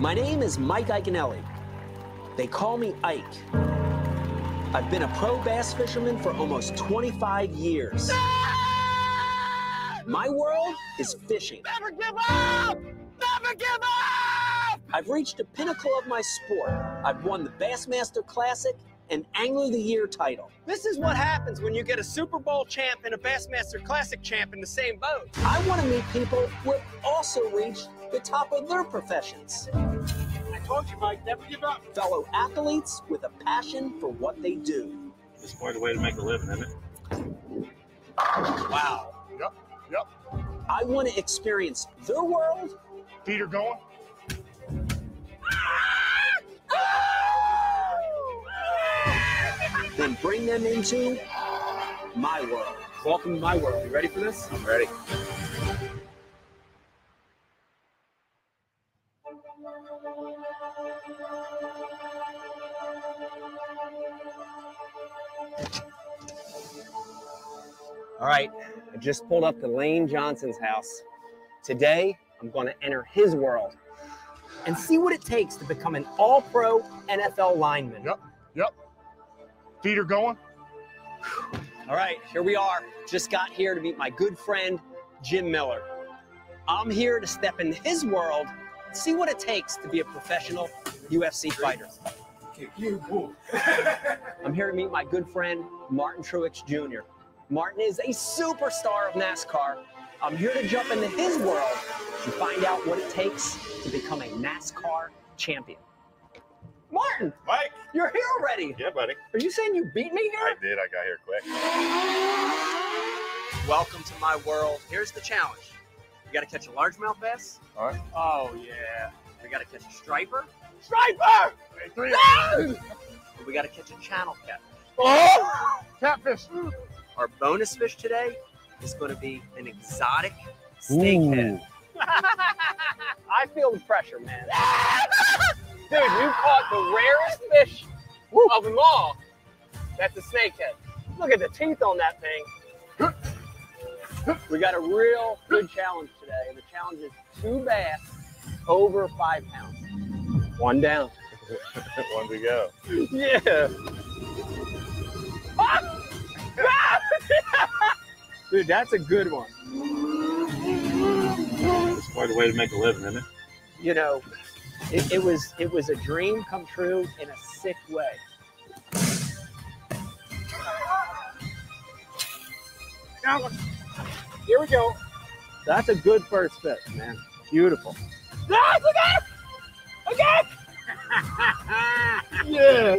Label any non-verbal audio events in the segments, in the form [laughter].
My name is Mike Iaconelli. They call me Ike. I've been a pro bass fisherman for almost 25 years. My world is fishing. Never give up! Never give up! I've reached the pinnacle of my sport. I've won the Bassmaster Classic and Angler of the Year title. This is what happens when you get a Super Bowl champ and a Bassmaster Classic champ in the same boat. I want to meet people who have also reached the top of their professions. I told you, Mike, never give up. Fellow athletes with a passion for what they do. It's quite a way to make a living, isn't it? Wow. Yep, yep. I want to experience their world Peter going. then bring them into my world. Welcome to my world. You ready for this? I'm ready. All right, I just pulled up to Lane Johnson's house. Today, I'm going to enter his world and see what it takes to become an all pro NFL lineman. Yep, yep. Feet are going. All right, here we are. Just got here to meet my good friend, Jim Miller. I'm here to step into his world and see what it takes to be a professional UFC fighter. [laughs] I'm here to meet my good friend, Martin Truex Jr. Martin is a superstar of NASCAR. I'm here to jump into his world and find out what it takes to become a NASCAR champion. Martin, Mike. you're here already. Yeah, buddy. Are you saying you beat me here? I did. I got here quick. Welcome to my world. Here's the challenge. We got to catch a largemouth bass. All right. Oh yeah. We got to catch a striper. Striper! Three. And we got to catch a channel cat. Oh! Catfish. Our bonus fish today is going to be an exotic snakehead. [laughs] I feel the pressure, man. [laughs] Dude, you caught the rarest fish of them all. That's a snakehead. Look at the teeth on that thing. We got a real good challenge today. and The challenge is two bass over five pounds. One down. [laughs] One to go. Yeah. [laughs] Dude, that's a good one. It's quite a way to make a living, isn't it? You know, it, it was it was a dream come true in a sick way. Now, here we go. That's a good first fish, man. Beautiful. Ah, look at him! Okay. yeah.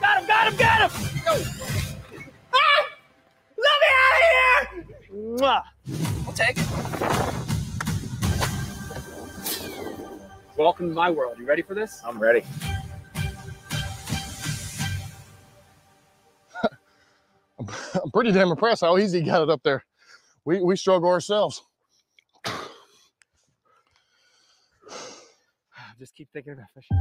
Got him! Got him! Got him! Go. Let me out of here! Mwah. I'll take it. Welcome to my world. You ready for this? I'm ready. [laughs] I'm pretty damn impressed how easy he got it up there. We we struggle ourselves. [sighs] Just keep thinking about fishing.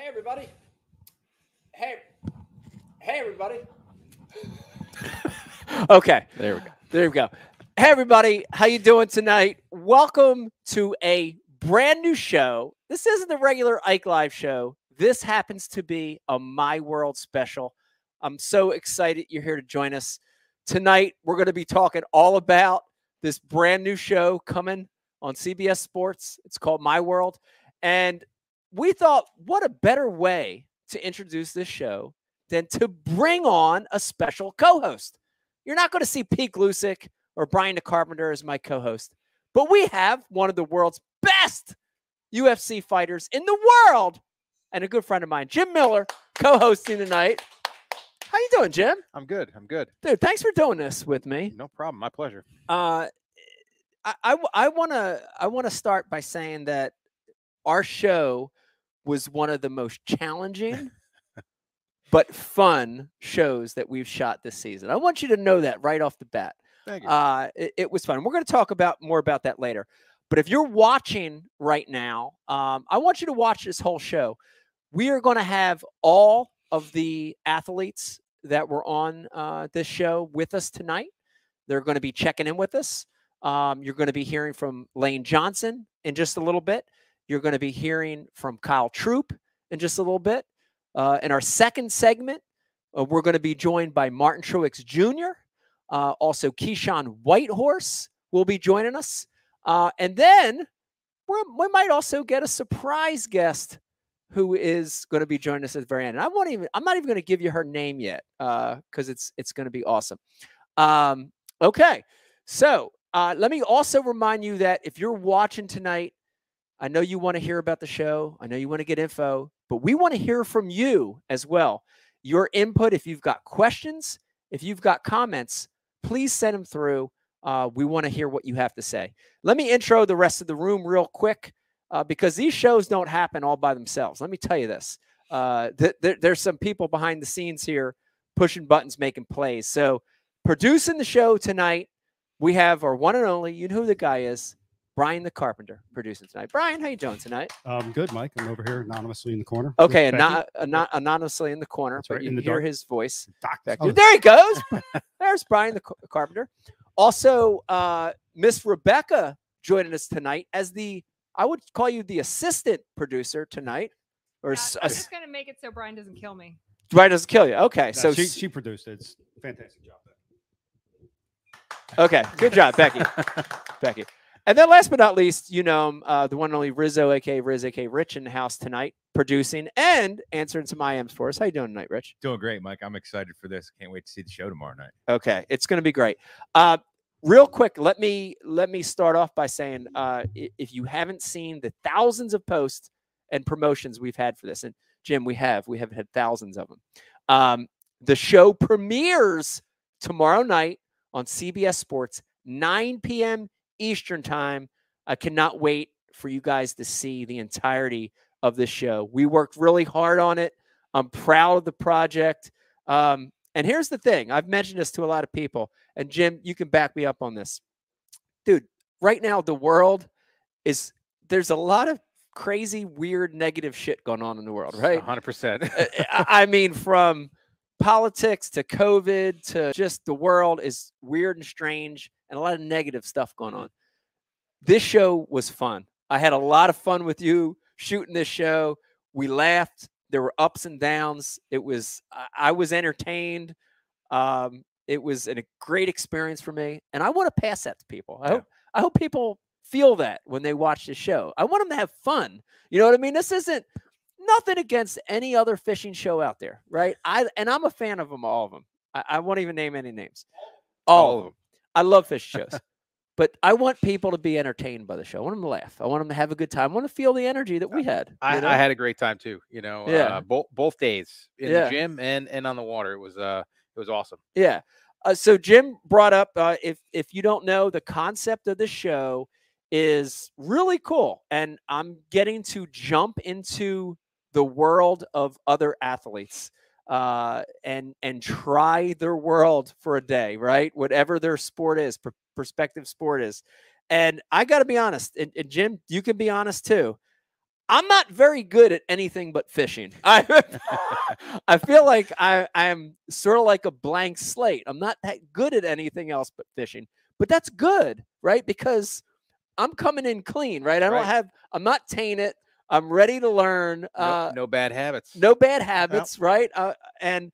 Hey everybody. Hey. Hey everybody. [laughs] okay. There we go. There we go. Hey everybody, how you doing tonight? Welcome to a brand new show. This isn't the regular Ike Live show. This happens to be a My World special. I'm so excited you're here to join us. Tonight, we're going to be talking all about this brand new show coming on CBS Sports. It's called My World. And we thought, what a better way to introduce this show than to bring on a special co host. You're not going to see Pete Gluszek or Brian the Carpenter as my co host, but we have one of the world's best UFC fighters in the world and a good friend of mine, Jim Miller, co hosting tonight. How you doing, Jim? I'm good. I'm good. Dude, thanks for doing this with me. No problem. My pleasure. Uh, I, I, I want to I want to start by saying that our show was one of the most challenging but fun shows that we've shot this season. I want you to know that right off the bat. Thank you. Uh, it, it was fun. We're going to talk about more about that later. But if you're watching right now, um, I want you to watch this whole show. We are going to have all of the athletes that were on uh, this show with us tonight. They're going to be checking in with us. Um, you're going to be hearing from Lane Johnson in just a little bit. You're going to be hearing from Kyle Troup in just a little bit. Uh, in our second segment, uh, we're going to be joined by Martin Truex Jr. Uh, also, Keyshawn Whitehorse will be joining us. Uh, and then we might also get a surprise guest who is going to be joining us at the very end. And I won't even, I'm not even going to give you her name yet because it's it's going to be awesome. Um, okay. So uh, let me also remind you that if you're watching tonight, I know you want to hear about the show. I know you want to get info, but we want to hear from you as well. Your input, if you've got questions, if you've got comments, please send them through. Uh, we want to hear what you have to say. Let me intro the rest of the room real quick uh, because these shows don't happen all by themselves. Let me tell you this uh, th- th- there's some people behind the scenes here pushing buttons, making plays. So, producing the show tonight, we have our one and only, you know who the guy is, Brian the Carpenter, producing tonight. Brian, how you doing tonight? Um, good, Mike. I'm over here anonymously in the corner. Okay, with Becky. anon- anon- anonymously in the corner, That's but right, you in the hear dark. his voice. Back oh, there. There he goes. [laughs] There's Brian the Car- Carpenter. Also, uh, Miss Rebecca joining us tonight as the I would call you the assistant producer tonight, or Yeah, s- I'm ass- just gonna make it so Brian doesn't kill me. Brian doesn't kill you. Okay, no, so she, she produced it. It's a fantastic job. okay, good job, Becky. [laughs] Becky. And then last but not least, you know uh, the one and only Rizzo, aka Riz, aka Rich, in the house tonight, producing and answering some IMs for us. How you doing tonight, Rich? Doing great, Mike. I'm excited for this. Can't wait to see the show tomorrow night. Okay, it's going to be great. Uh, real quick, let me let me start off by saying, uh, if you haven't seen the thousands of posts and promotions we've had for this, and Jim, we have we have had thousands of them. Um, the show premieres tomorrow night on CBS Sports, 9 p.m. Eastern time. I cannot wait for you guys to see the entirety of this show. We worked really hard on it. I'm proud of the project. Um, and here's the thing I've mentioned this to a lot of people, and Jim, you can back me up on this. Dude, right now, the world is there's a lot of crazy, weird, negative shit going on in the world, right? 100%. Uh, [laughs] I I mean, from politics to COVID to just the world is weird and strange and a lot of negative stuff going on. This show was fun. I had a lot of fun with you shooting this show. We laughed. There were ups and downs. It was, I- was entertained. Um, it was an- a great experience for me. And I want to pass that to people. I Yeah. hope, I hope people feel that when they watch the show. I want them to have fun. You know what I mean? This isn't, nothing against any other fishing show out there, right? I and I'm a fan of them, all of them. I, I won't even name any names. All, of them. I love fish shows, but I want people to be entertained by the show. I want them to laugh. I want them to have a good time. I want to feel the energy that we had. I, you know? I had a great time too. You know, Yeah. uh, both both days in Yeah. the gym and and on the water. It was uh it was awesome. Yeah. Uh, so Jim brought up uh, if if you don't know the concept of the show is really cool, and I'm getting to jump into the world of other athletes uh, and and try their world for a day, right? Whatever their sport is, per- perspective sport is, and I got to be honest, and, and Jim, you can be honest too. I'm not very good at anything but fishing. [laughs] I I feel like I I'm sort of like a blank slate. I'm not that good at anything else but fishing. But that's good, right? Because I'm coming in clean, right? I don't Right. have I'm not tainted. I'm ready to learn. No, Uh, no bad habits. no bad habits, right? Uh, and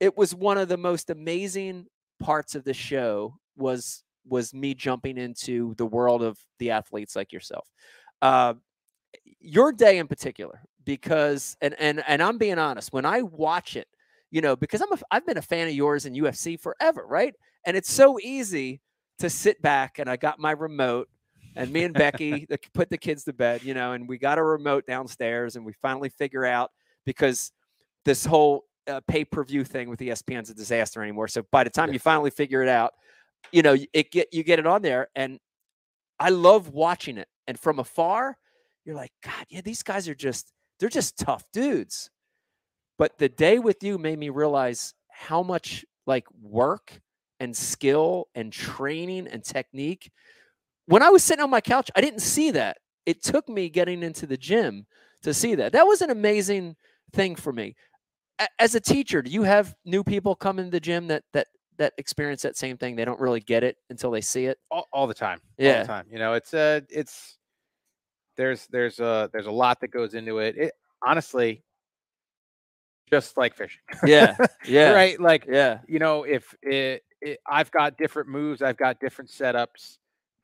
it was one of the most amazing parts of the show was was me jumping into the world of the athletes like yourself. Uh, your day in particular, because and and and I'm being honest, when I watch it, you know, because I'm a, I've been a fan of yours in UFC forever, right? And it's so easy to sit back and I got my remote and me and Becky the, put the kids to bed, you know, and we got a remote downstairs and we finally figure out because this whole uh, pay per view thing with ESPN's a disaster anymore. So by the time you finally figure it out, you know, it get you get it on there, and I love watching it. And from afar, you're like, God, yeah, these guys are just they're just tough dudes. But the day with you made me realize how much like work and skill and training and technique. When I was sitting on my couch, I didn't see that. It took me getting into the gym to see that. That was an amazing thing for me. A- As a teacher, do you have new people come into the gym that that that experience that same thing? They don't really get it until they see it. all, all the time. Yeah. all the time. You know, it's uh it's there's there's a there's a lot that goes into it. It honestly, just like fishing. Yeah, [laughs] yeah, right. Like yeah, you know, if it, it, I've got different moves, I've got different setups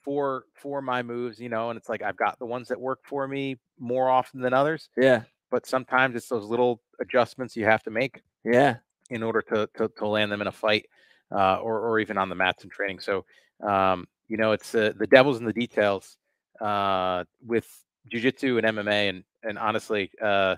for for my moves. You know, and it's like I've got the ones that work for me more often than others. yeah, But sometimes it's those little adjustments you have to make yeah. in order to to, to land them in a fight uh, or or even on the mats in training. So um, you know, it's uh, the devil's in the details uh, with jujitsu and MMA, and and honestly, uh,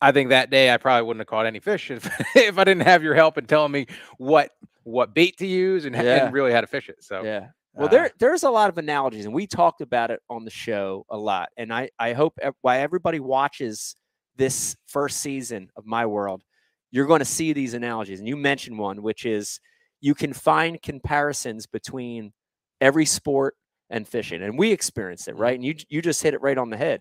I think that day I probably wouldn't have caught any fish if, [laughs] if I didn't have your help and telling me what what bait to use and, Yeah. and really how to fish it. So Yeah. Well, uh, there there's a lot of analogies, and we talked about it on the show a lot. And I I hope why everybody watches this first season of My World, you're going to see these analogies. And you mentioned one, which is you can find comparisons between every sport and fishing, and we experienced it, right? And you you just hit it right on the head.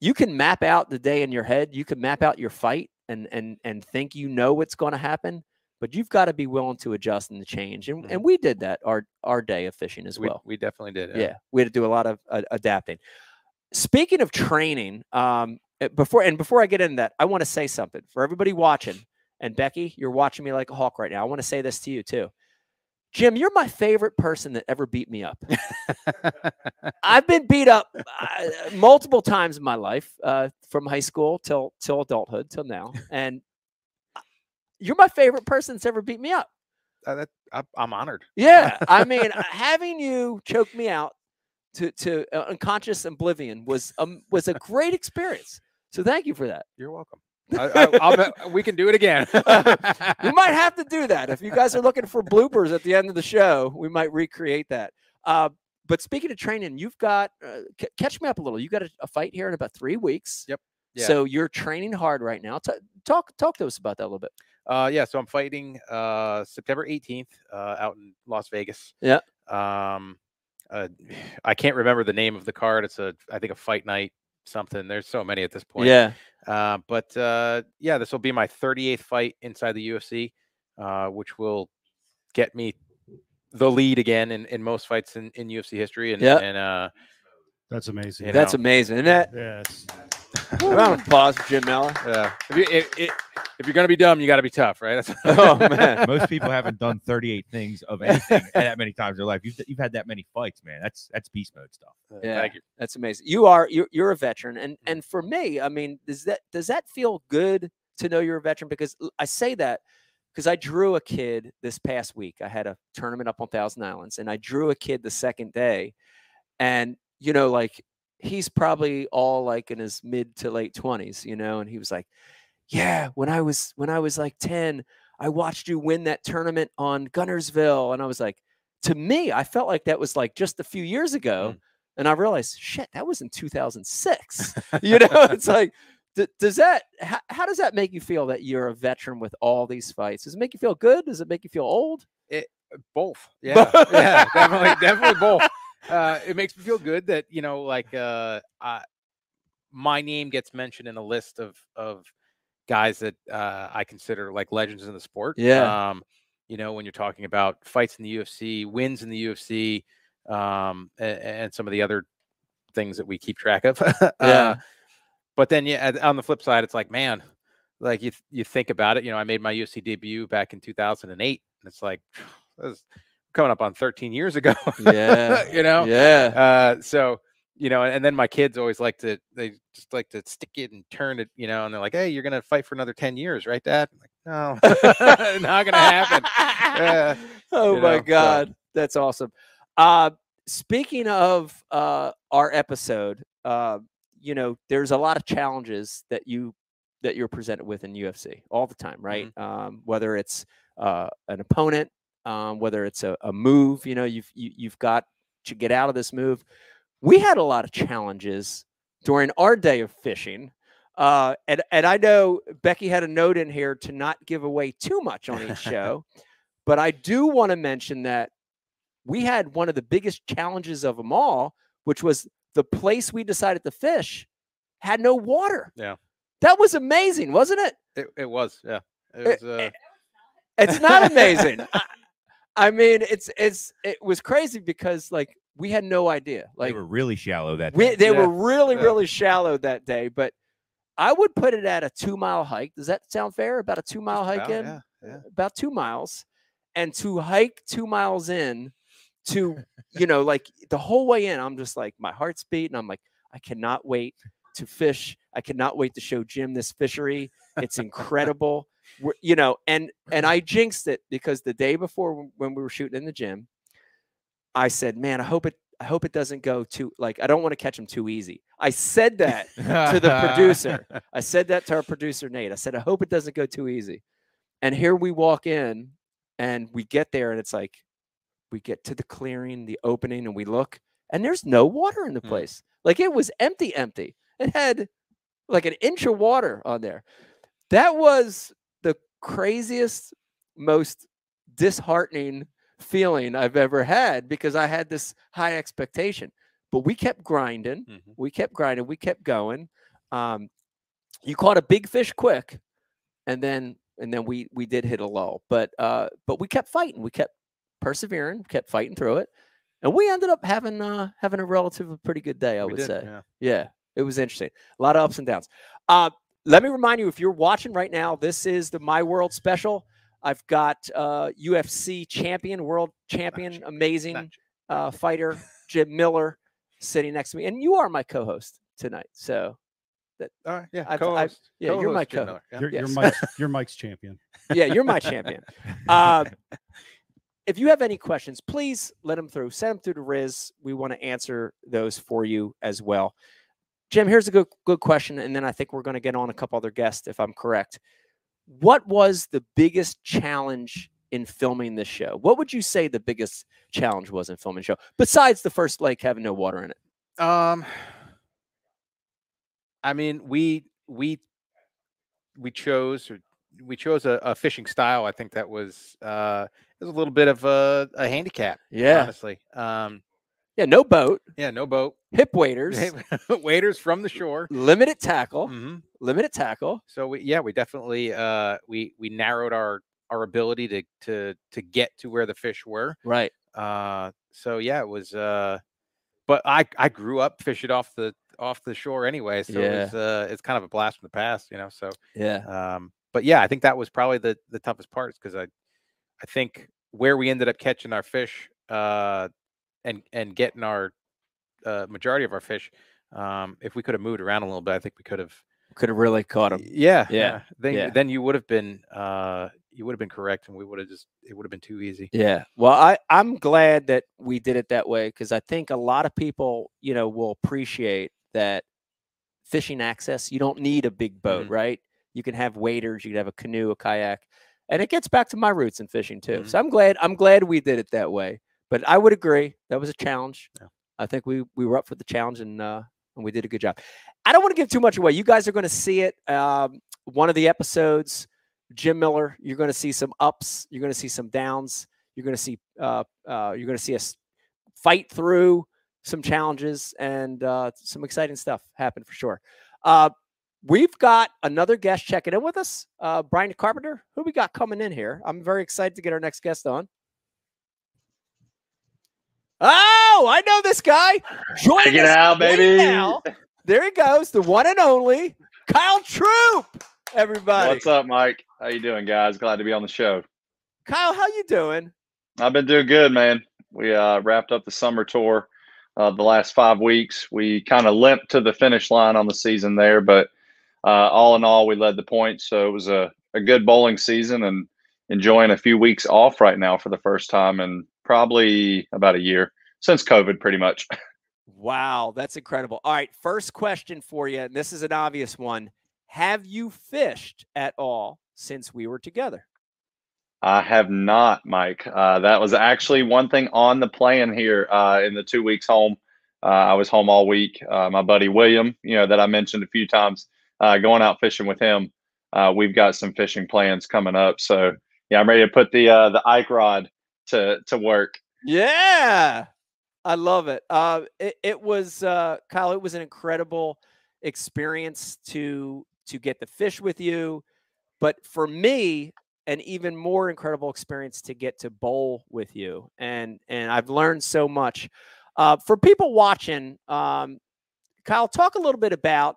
You can map out the day in your head. You can map out your fight and and and think you know what's going to happen but you've got to be willing to adjust and to change. And, and we did that our our day of fishing as we, well. we definitely did. Yeah, we had to do a lot of uh, adapting. Speaking of training, um, uh, before and before I get into that, I want to say something for everybody watching. And Becky, you're watching me like a hawk right now. I want to say this to you too. Jim, you're my favorite person that ever beat me up. I've been beat up uh, multiple times in my life, uh, from high school till till adulthood till now, and you're my favorite person that's ever beat me up. Uh, that, I, I'm honored. Yeah, [laughs] I mean, uh, having you choke me out to to uh, unconscious oblivion was um was a great experience. So thank you for that. You're welcome. [laughs] I, I, I'll we can do it again. [laughs] we might have to do that if you guys are looking for bloopers at the end of the show. We might recreate that. Uh, but speaking of training, you've got uh, c- catch me up a little. You got a, a fight here in about three weeks. Yep. Yeah. So you're training hard right now. T- talk talk to us about that a little bit. Uh, yeah, so I'm fighting uh, September 18th uh, out in Las Vegas. Yeah. Um, uh, [sighs] I can't remember the name of the card. It's a, I think, a fight night something. There's so many at this point. Yeah. Uh, but uh, yeah, this will be my 38th fight inside the UFC, uh, which will get me the lead again in, in most fights in, in UFC history. And, Yeah. and uh, That's amazing. You That's know. amazing, isn't it? Yeah, it's, [laughs] Round of applause for Jim Miller. Yeah. if, you, if, if, if you're gonna be dumb, you got to be tough, right? [laughs] [laughs] Oh man. Most people haven't done 38 things of anything that many times in their life. You've, you've had that many fights, man. That's that's beast mode stuff. Yeah. Thank you. That's amazing. You are you're, you're a veteran, and Mm. and for me, I mean, does that does that feel good to know you're a veteran? Because I say that because I drew a kid this past week. I had a tournament up on Thousand Islands, and I drew a kid the second day, and you know, like he's probably all like in his mid to late twenties, you know, and he was like, "Yeah, when I was when I was like ten, I watched you win that tournament on Guntersville," and I was like, to me, I felt like that was like just a few years ago. Mm. And I realized, shit, that was in 2006. [laughs] you know, it's like, does that, how, how does that make you feel that you're a veteran with all these fights? Does it make you feel good? Does it make you feel old? It, both yeah yeah definitely definitely both uh it makes me feel good that you know like uh I, my name gets mentioned in a list of of guys that uh i consider like legends in the sport Yeah. um you know when you're talking about fights in the ufc wins in the ufc um and, and some of the other things that we keep track of [laughs] Yeah. uh, but then yeah on the flip side it's like man like you you think about it you know i made my ufc debut back in 2008 and it's like [sighs] coming up on 13 years ago Yeah. [laughs] you know Yeah. uh so you know and then my kids always like to they just like to stick it and turn it you know and they're like hey you're gonna fight for another 10 years right dad I'm like no [laughs] not gonna happen Yeah, [laughs] oh my know, so- God. That's awesome. Uh, speaking of uh, our episode, uh, you know, there's a lot of challenges that you that you're presented with in UFC all the time, right? Um, whether it's uh, an opponent, um, whether it's a, a move, you know, you've you, you've got to get out of this move. We had a lot of challenges during our day of fishing. Uh, and, and I know Becky had a note in here to not give away too much on each [laughs] show, But I do want to mention that we had one of the biggest challenges of them all, which was the place we decided to fish had no water. Yeah. That was amazing, wasn't it? It, it was, yeah. It was, uh, It's not amazing. [laughs] I, I mean, it's it's it was crazy because like we had no idea. They Like were really shallow that we, day. they Yeah, were really yeah. really shallow that day, but I would put it at a two mile hike. Does that sound fair? About a two mile hike about, in, yeah, yeah. about two miles, and to hike two miles in, to you know like the whole way in, I'm just like my heart's beating. I'm like I cannot wait to fish. I cannot wait to show Jim this fishery. It's [laughs] incredible. You know, and and I jinxed it because the day before when- we were shooting in the gym, I said, "Man, I hope it. I hope it doesn't go too like I don't want to catch him too easy." I said that to the producer. [laughs] I said that to our producer Nate. I said, "I hope it doesn't go too easy." And here we walk in, and we get there, and it's like we get to the clearing, the opening, and we look, and there's no water in the Hmm. place. Like it was empty, empty. It had like an inch of water on there. That was craziest, most disheartening feeling I've ever had because I had this high expectation. But we kept grinding. Mhm. We kept grinding. We kept going. Um, you caught a big fish quick, and then and then we we did hit a lull. But uh, but we kept fighting. We kept persevering. Kept fighting through it, and we ended up having uh, having a relatively pretty good day. I We would did, say. yeah. Yeah, it was interesting. A lot of ups and downs. Uh, let me remind you if you're watching right now, this is the My World special. I've got uh, UFC champion, world champion, champion, amazing Not- uh, fighter Jim Miller sitting next to me, and you are my co-host tonight. So All right, yeah, I've- I've- co-host. yeah, you're my co-host co- Miller, yeah. You're, Yes. you're Mike's, [laughs] you're Mike's champion. yeah, you're my champion. [laughs] Uh, if you have any questions, please let them through. Send them through to Riz. We want to answer those for you as well. Jim, here's a good good question, and then I think we're going to get on a couple other guests if I'm correct. What was the biggest challenge in filming this show? What would you say the biggest challenge was in filming the show besides the first lake having no water in it? Um, I mean, we we we chose or we chose a, a fishing style. I think that was uh, it was a little bit of a, a handicap. Yeah, honestly. Um, yeah, no boat, yeah, no boat, hip waders, [laughs] waders from the shore. limited tackle, hmm limited tackle. So we, yeah, we definitely uh, we we narrowed our our ability to to to get to where the fish were. Right. Uh, so yeah, it was. Uh, but I I grew up fishing off the off the shore anyway, so Yeah. it's uh it's kind of a blast from the past, you know. So Yeah. um, but yeah, I think that was probably the the toughest part, because I I think where we ended up catching our fish uh and and getting our uh, majority of our fish, um, if we could have moved around a little bit, I think we could have. Could have really caught him. Yeah, Yeah, Then yeah. then you would have been uh you would have been correct, and we would have just it would have been too easy. Yeah. Well, I I'm glad that we did it that way because I think a lot of people, you know, will appreciate that fishing access. You don't need a big boat, Mhm. right? You can have waders, you can have a canoe, a kayak, and it gets back to my roots in fishing too. Mhm. So I'm glad I'm glad we did it that way. But I would agree that was a challenge. Yeah. I think we we were up for the challenge and uh, and we did a good job. I don't want to give too much away. You guys are going to see it. Um, one of the episodes, Jim Miller. You're going to see some ups. You're going to see some downs. You're going to see uh, uh, you're going to see us fight through some challenges and uh, some exciting stuff happen for sure. Uh, we've got another guest checking in with us, uh, Brian Carpenter. Who we got coming in here? I'm very excited to get our next guest on. Oh, I know this guy. Check it us out, baby. now. There he goes, the one and only Kyle Troup. Everybody, What's up, Mike? How you doing, guys? Glad to be on the show. Kyle, how you doing? I've been doing good, man. We uh, wrapped up the summer tour uh, the last five weeks. We kind of limped to the finish line on the season there, but uh, all in all, we led the points. So it was a, a good bowling season and enjoying a few weeks off right now for the first time in probably about a year since COVID, pretty much. [laughs] Wow, that's incredible. All right, first question for you, and this is an obvious one. Have you fished at all since we were together? I have not, Mike. Uh, that was actually one thing on the plan here uh, in the two weeks home. Uh, I was home all week. Uh, my buddy William, you know, that I mentioned a few times, uh, going out fishing with him. Uh, we've got some fishing plans coming up. So yeah, I'm ready to put the uh, the Ike rod to to work. Yeah, I love it. Uh, it, it was uh, Kyle. It was an incredible experience to to get the fish with you, but for me, an even more incredible experience to get to bowl with you. And and I've learned so much. Uh, for people watching, um, Kyle, talk a little bit about.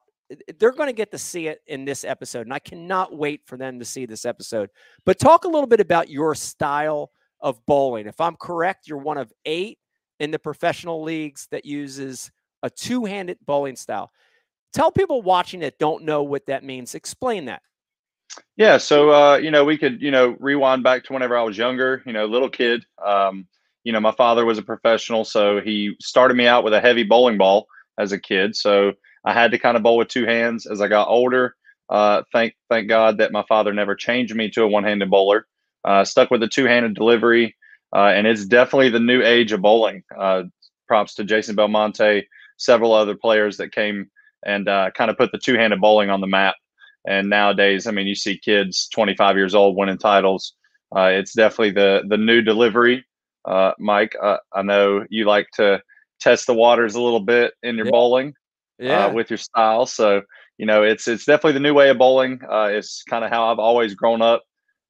They're going to get to see it in this episode, and I cannot wait for them to see this episode. But talk a little bit about your style of bowling. If I'm correct, you're one of eight in the professional leagues that uses a two-handed bowling style. Tell people watching that don't know what that means. Explain that. Yeah, so uh, you know, we could you know rewind back to whenever I was younger. You know, little kid. Um, you know, my father was a professional, so he started me out with a heavy bowling ball as a kid. So I had to kind of bowl with two hands. As I got older, uh, thank thank God that my father never changed me to a one-handed bowler. Uh, stuck with the two-handed delivery, uh, and it's definitely the new age of bowling. Uh, props to Jason Belmonte, several other players that came and uh, kind of put the two-handed bowling on the map. And nowadays, I mean, you see kids 25 years old winning titles. Uh, it's definitely the the new delivery. Uh, Mike, uh, I know you like to test the waters a little bit in your Yeah. bowling Yeah. uh, with your style. So you know, it's it's definitely the new way of bowling. Uh, it's kind of how I've always grown up.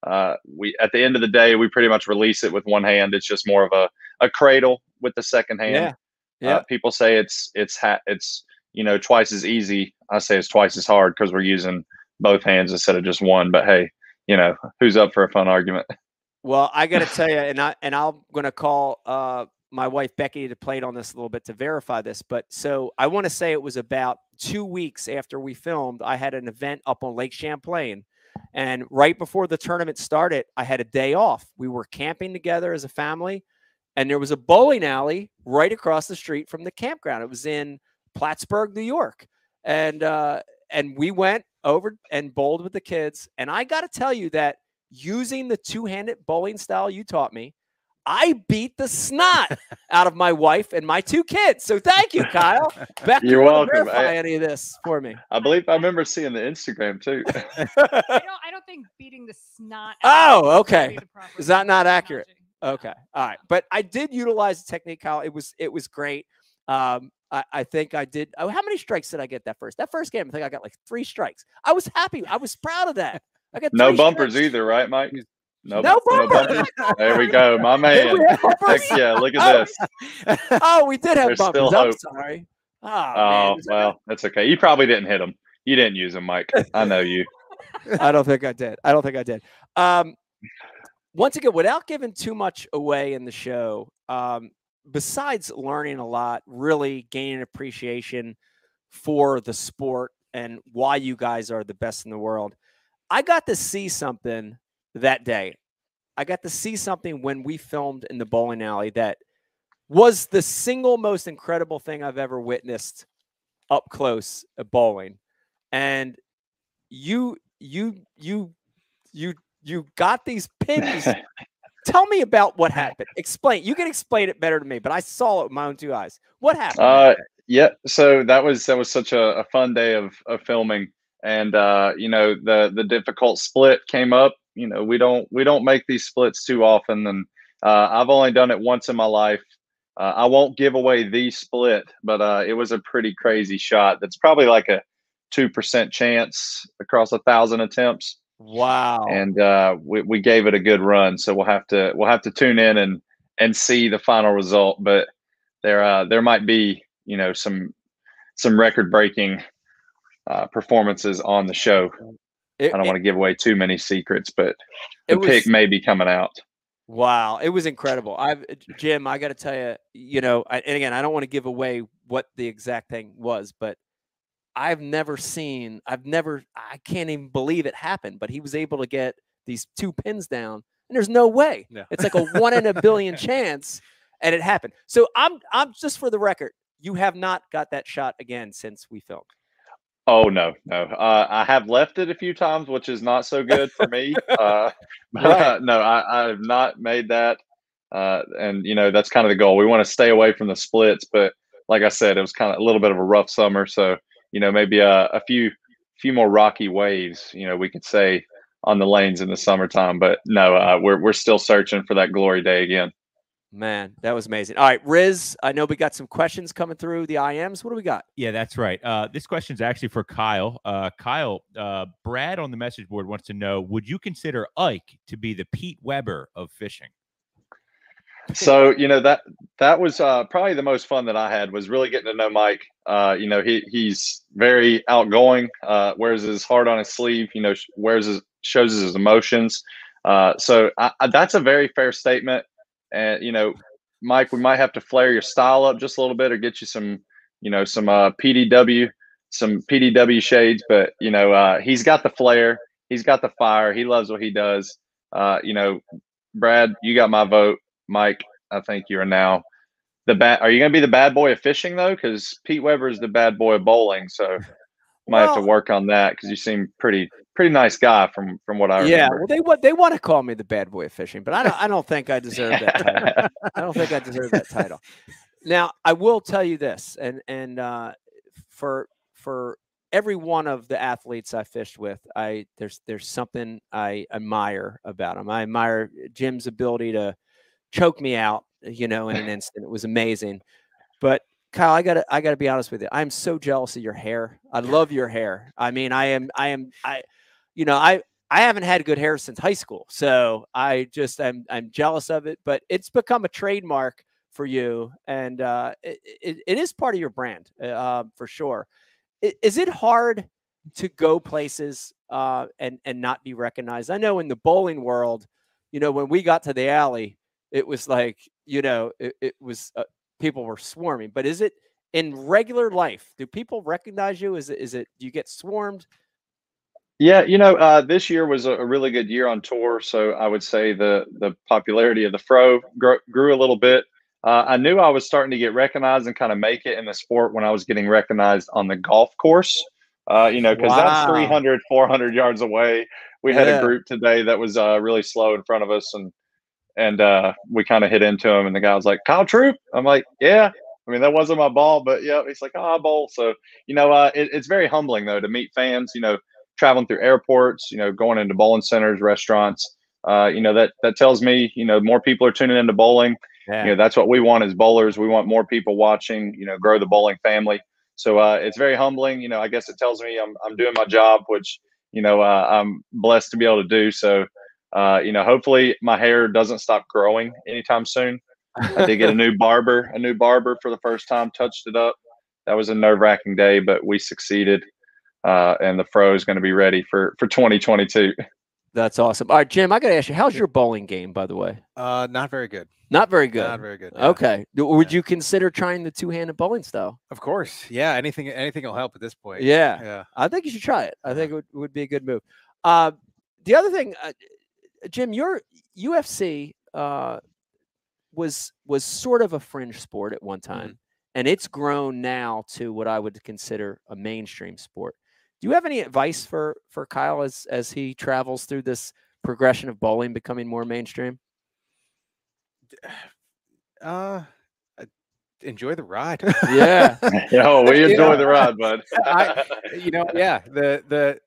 Uh, we at the end of the day, we pretty much release it with one hand. It's just more of a a cradle with the second hand. yeah. Yeah. Uh, people say it's it's ha- it's you know twice as easy. I say it's twice as hard because we're using both hands instead of just one. But hey, you know who's up for a fun argument? [laughs] Well, I got to tell you, and I and I'm going to call uh, my wife Becky to play it on this a little bit to verify this. But so I want to say it was about two weeks after we filmed. I had an event up on Lake Champlain, and right before the tournament started, I had a day off. We were camping together as a family, and there was a bowling alley right across the street from the campground. It was in Plattsburgh, New York, and uh, and we went over and bowled with the kids. And I got to tell you that using the two-handed bowling style you taught me, I beat the snot out of my wife and my two kids. So thank you, Kyle. [laughs] Becky, You're welcome. Verify I- any of this for me? I believe I remember seeing the Instagram too. [laughs] I don't. I don't think beating the snot. out Oh, would be okay. Is that not accurate? terminology. Okay. All right. But I did utilize the technique, Kyle. It was it was great. Um, I, I think I did. Oh, how many strikes did I get that first? That first game, I think I got like three strikes. I was happy. I was proud of that. I got no three bumpers strikes. either, right, Mike? No bu- bumpers. There we go, my man. we have bumpers? Heck yeah, look at Oh, this. [laughs] oh, we did have There's bumpers. still I'm hope. sorry. Oh, Oh well, that's okay. You probably didn't hit them. You didn't use them, Mike. I know you. [laughs] I don't think I did. I don't think I did. Um, once again, without giving too much away in the show, um, besides learning a lot, really gaining appreciation for the sport and why you guys are the best in the world, I got to see something that day. I got to see something when we filmed in the bowling alley that was the single most incredible thing I've ever witnessed up close at bowling. And you you you you you got these pins. [laughs] Tell me about what happened. Explain. You can explain it better to me, but I saw it with my own two eyes. What happened? Uh, yeah. So that was that was such a, a fun day of of filming, and uh, you know the the difficult split came up. You know we don't we don't make these splits too often, and uh, I've only done it once in my life. Uh, I won't give away the split, but uh, it was a pretty crazy shot. That's probably like a two percent chance across a thousand attempts. wow. and uh, we, we gave it a good run. So we'll have to we'll have to tune in and and see the final result. But there uh, there might be you know some some record breaking uh, performances on the show. It- I don't it- want to give away too many secrets, but it the pick may be coming out. Wow, it was incredible. I've uh, Jim, I got to tell you, you know, I, and again, I don't want to give away what the exact thing was, but I've never seen, I've never, I can't even believe it happened. But he was able to get these two pins down, and there's no way. Yeah. It's like a one in a billion [laughs] chance, and it happened. So I'm, I'm just for the record, you have not got that shot again since we filmed. Oh no, no. Uh, I have left it a few times, which is not so good for me. [laughs] Uh, Right. [laughs] no, I, I have not made that. Uh, and you know that's kind of the goal. We want to stay away from the splits, but like I said, it was kind of a little bit of a rough summer. So you know maybe a, a few few more rocky waves. You know we could say on the lanes in the summertime. But no, uh, we're we're still searching for that glory day again. Man, that was amazing. All right, Riz, I know we got some questions coming through the IMs. What do we got? Yeah, that's right. Uh, this question is actually for Kyle. Uh, Kyle, uh, Brad on the message board wants to know: Would you consider Ike to be the Pete Weber of fishing? so you know that that was uh, probably the most fun that I had was really getting to know Mike. Uh, you know he he's very outgoing, uh, wears his heart on his sleeve. You know wears his shows his emotions. Uh, so I, I, that's a very fair statement. And you know, Mike, we might have to flare your style up just a little bit or get you some, you know, some uh, PDW, some PDW shades. But you know, uh, he's got the flair. He's got the fire. He loves what he does. Uh, you know, Brad, you got my vote. Mike, I think you are now the bad. Are you going to be the bad boy of fishing though? Because Pete Weber is the bad boy of bowling, so might well, have to work on that because you seem pretty pretty nice guy from from what I yeah, remember. well, they want they want to call me the bad boy of fishing, but I don't I don't think I deserve that [laughs] title. I don't think I deserve that title. Now I will tell you this, and and uh, for for every one of the athletes I fished with, I there's there's something I admire about them. I admire Jim's ability to choke me out, you know, in an [laughs] instant. It was amazing. But Kyle, I gotta I gotta be honest with you. I'm so jealous of your hair. I love your hair. I mean, I am I am I you know, I I haven't had good hair since high school. So I just I'm I'm jealous of it, but it's become a trademark for you and uh it, it, it is part of your brand uh, for sure. Is it hard to go places uh and and not be recognized? I know in the bowling world, you know, when we got to the alley, it was like, you know, it, it was uh, people were swarming. But is it in regular life? Do people recognize you? Is it is it do you get swarmed? Yeah, you know, uh, this year was a, really good year on tour, so I would say the the popularity of the fro grew, grew a little bit. Uh, I knew I was starting to get recognized and kind of make it in the sport when I was getting recognized on the golf course. Uh, you know, because wow. that's 300, 400 yards away. We had yeah. a group today that was uh, really slow in front of us, and and uh, we kind of hit into him, and the guy was like, "Kyle Troup." I'm like, "Yeah." I mean, that wasn't my ball, but yeah, he's like, "Oh, I bowl." So you know, uh, it, it's very humbling though to meet fans. You know, traveling through airports, you know, going into bowling centers, restaurants. Uh, you know, that that tells me, you know, more people are tuning into bowling. Yeah. You know, that's what we want as bowlers. We want more people watching. You know, grow the bowling family. So uh, it's very humbling. You know, I guess it tells me I'm I'm doing my job, which you know uh, I'm blessed to be able to do. So uh, you know, hopefully my hair doesn't stop growing anytime soon. I did get a new [laughs] barber, a new barber for the first time, touched it up. That was a nerve wracking day, but we succeeded. Uh, and the fro is going to be ready for, for 2022. That's awesome. All right, Jim, I got to ask you, how's your bowling game, by the way? Uh, not very good. Not very good. Not very good. Yeah. Okay. Would yeah. you consider trying the two-handed bowling style? Of course. Yeah. Anything, anything will help at this point. Yeah. Yeah. I think you should try it. I think it would, would be a good move. Uh, the other thing, uh, Jim, your UFC uh, was was sort of a fringe sport at one time, mm-hmm. and it's grown now to what I would consider a mainstream sport. Do you have any advice for for Kyle as as he travels through this progression of bowling becoming more mainstream? [sighs] Uh, enjoy the ride. [laughs] yeah. [laughs] yeah, we enjoy the ride, bud. [laughs] I, you know, yeah. The the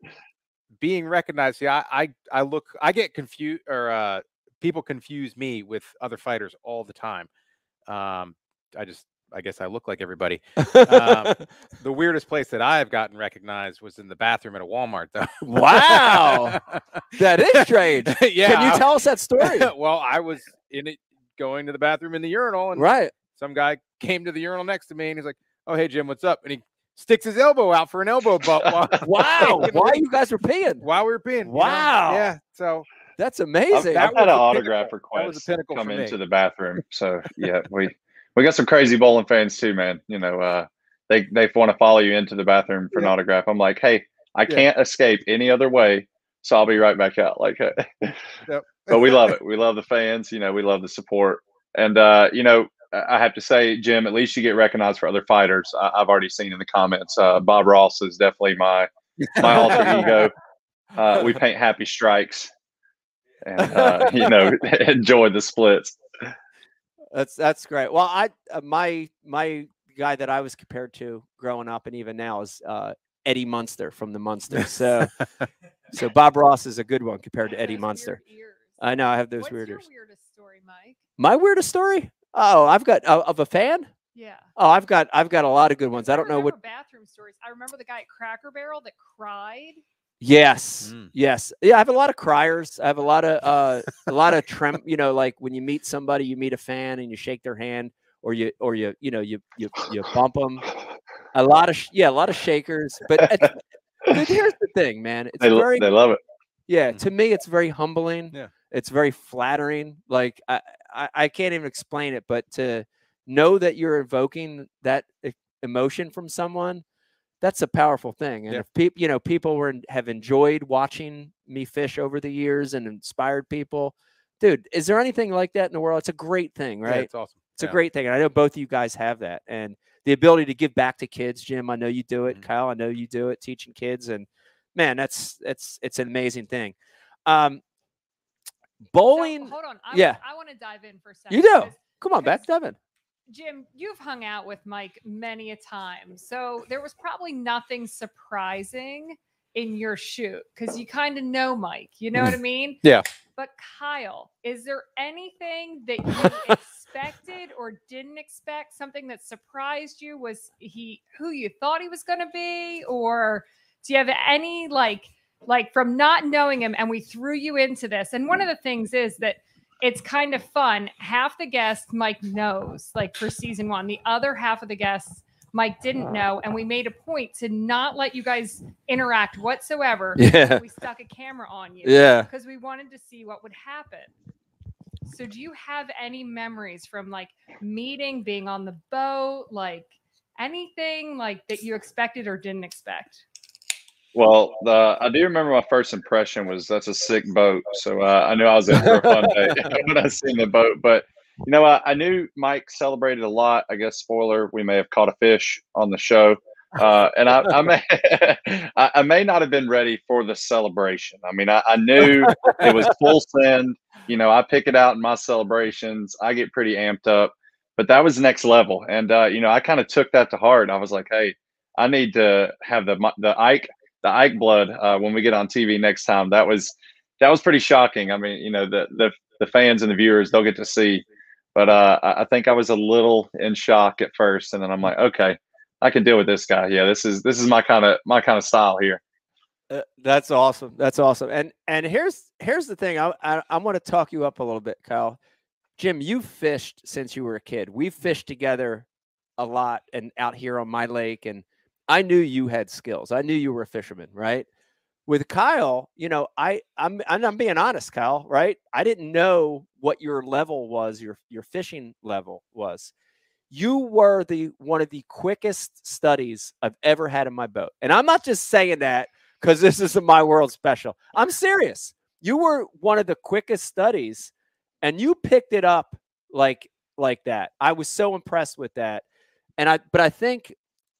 being recognized. See, I, I, I look, I get confused, or uh, people confuse me with other fighters all the time. Um, I just, I guess I look like everybody. Um, [laughs] the weirdest place that I have gotten recognized was in the bathroom at a Walmart, though. wow, that is strange. yeah, [laughs] can you tell us that story? [laughs] well, I was in it, going to the bathroom in the urinal, and right, some guy came to the urinal next to me, and he's like, "Oh, hey Jim, what's up?" And he sticks his elbow out for an elbow bump. wow! Why you guys were peeing? While we were peeing. Wow! You know? Yeah. So that's amazing. I've, I've had an autograph request come into the bathroom. So yeah, we we got some crazy bowling fans too, man. You know, uh, they they want to follow you into the bathroom for yeah. an autograph. I'm like, hey, I yeah. can't escape any other way, so I'll be right back out. Like, [laughs] yep. but we love it. We love the fans. You know, we love the support, and uh, you know, I have to say, Jim, at least you get recognized for other fighters. I, have already seen in the comments. Uh, Bob Ross is definitely my my alter [laughs] ego. Uh, we paint happy strikes, and uh, you know, [laughs] enjoy the splits. That's that's great. Well, I uh, my my guy that I was compared to growing up, and even now is uh, Eddie Munster from the Munsters. So So [laughs] Bob Ross is a good one compared to Eddie Munster. I know I have those What's weird your ears. weirdest story, Mike? My weirdest story? Oh, I've got uh, of a fan. Yeah. Oh, I've got I've got a lot of good ones. I don't know what. bathroom stories. I remember the guy at Cracker Barrel that cried. Yes, Mm. yes, yeah. I have a lot of criers. I have a lot of uh, a lot of [laughs] trem. You know, like when you meet somebody, you meet a fan, and you shake their hand, or you or you you know you you you bump them. A lot of yeah, a lot of shakers. But it's- [laughs] but here's the thing, man. It's They, very they love it. yeah. To me, it's very humbling. Yeah. It's very flattering. Like I, I I can't even explain it, but to know that you're evoking that emotion from someone that's a powerful thing and Yeah. if people you know people were have enjoyed watching me fish over the years and inspired people dude is there anything like that in the world it's a great thing Yeah, right it's awesome. it's a great thing and i know both of you guys have that and the ability to give back to kids jim i know you do it Mhm. kyle i know you do it teaching kids and man that's it's it's an amazing thing um So, bowling hold on. I, yeah. I want to dive in for a second. you do come on back devin Jim, you've hung out with Mike many a time. So there was probably nothing surprising in your shoot because you kind of know Mike. You know what I hmm. mean? Yeah. But Kyle, is there anything that you expected or didn't expect? Something that surprised you? Was he who you thought he was going to be, or do you have any like like from not knowing him and we threw you into this? And one of the things is that it's kind of fun. Half the guests Mike knows, like for season one. The other half of the guests Mike didn't know, and we made a point to not let you guys interact whatsoever. [laughs] Yeah. we stuck a camera on you yeah because we wanted to see what would happen. So, do you have any memories from like meeting, being on the boat, like anything like that you expected or didn't expect? Well, I do remember my first impression was that's a sick boat. So uh, I knew I was in for a fun day [laughs] when I seen the boat. But you know, I, I knew Mike celebrated a lot. I guess spoiler, we may have caught a fish on the show, uh, and I, I may [laughs] I, I may not have been ready for the celebration. I mean, I, I knew it was full send. You know, I pick it out in my celebrations. I get pretty amped up, but that was next level. And uh, you know, I kind of took that to heart. I was like, hey, I need to have the the Ike the Ike blood uh, when we get on TV next time. That was that was pretty shocking. I mean, you know, the the the fans and the viewers they'll get to see, but uh, I think I was a little in shock at first, and then I'm like, okay, I can deal with this guy. Yeah, this is this is my kind of my kind of style here. Uh, that's awesome. That's awesome. And and here's here's the thing. I I, I want to talk you up a little bit, Kyle. Jim, you fished since you were a kid. We've fished together a lot and out here on my lake, and I knew you had skills. I knew you were a fisherman, right? With Kyle, you know, I I'm I'm being honest, Kyle, right? I didn't know what your level was, your your fishing level was. You were the one of the quickest studies I've ever had in my boat. And I'm not just saying that because this is my world special. I'm serious. You were one of the quickest studies and you picked it up like like that. I was so impressed with that. And I but I think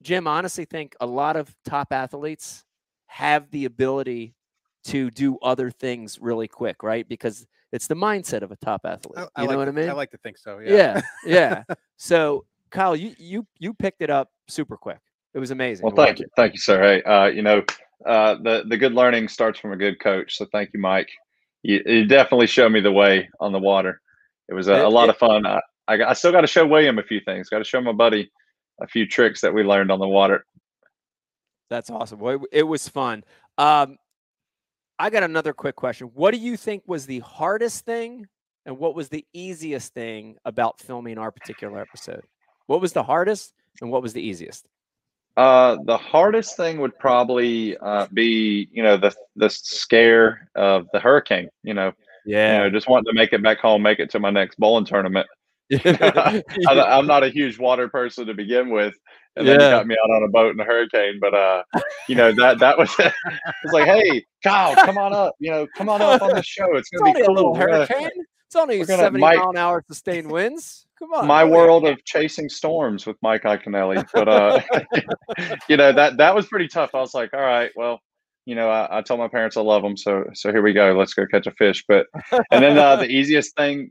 Jim honestly think a lot of top athletes have the ability to do other things really quick, right? Because it's the mindset of a top athlete. I, I you know like what to, I mean? I like to think so. yeah, yeah. [laughs] So Kyle, you you you picked it up super quick. It was amazing. Well, thank you, thank you, sir. Hey, uh, you know, uh, the the good learning starts from a good coach. So thank you, Mike. You, you definitely showed me the way on the water. It was a, It- a lot it- of fun. I, I, I still got to show William a few things. Got to show my buddy a few tricks that we learned on the water. That's awesome. Well, it, it was fun. Um, I got another quick question. What do you think was the hardest thing, and what was the easiest thing about filming our particular episode? What was the hardest, and what was the easiest? Uh, the hardest thing would probably uh, be, you know, the the scare of the hurricane. You know, you know, just wanting to make it back home, make it to my next bowling tournament. I, I'm not a huge water person to begin with, and then Yeah. you got me out on a boat in a hurricane. But uh, you know that that was [laughs] it's like, hey, Kyle, come on up. You know, come on up on the show. It's gonna be a little hurricane. It's only gonna- 70 Mike- mile an hour sustained winds. Come on. my world of chasing storms with Mike Iaconelli. But uh, [laughs] you know that that was pretty tough. I was like, all right, well, you know, I, I told my parents I love them, so so here we go. Let's go catch a fish. But and then uh, the easiest thing,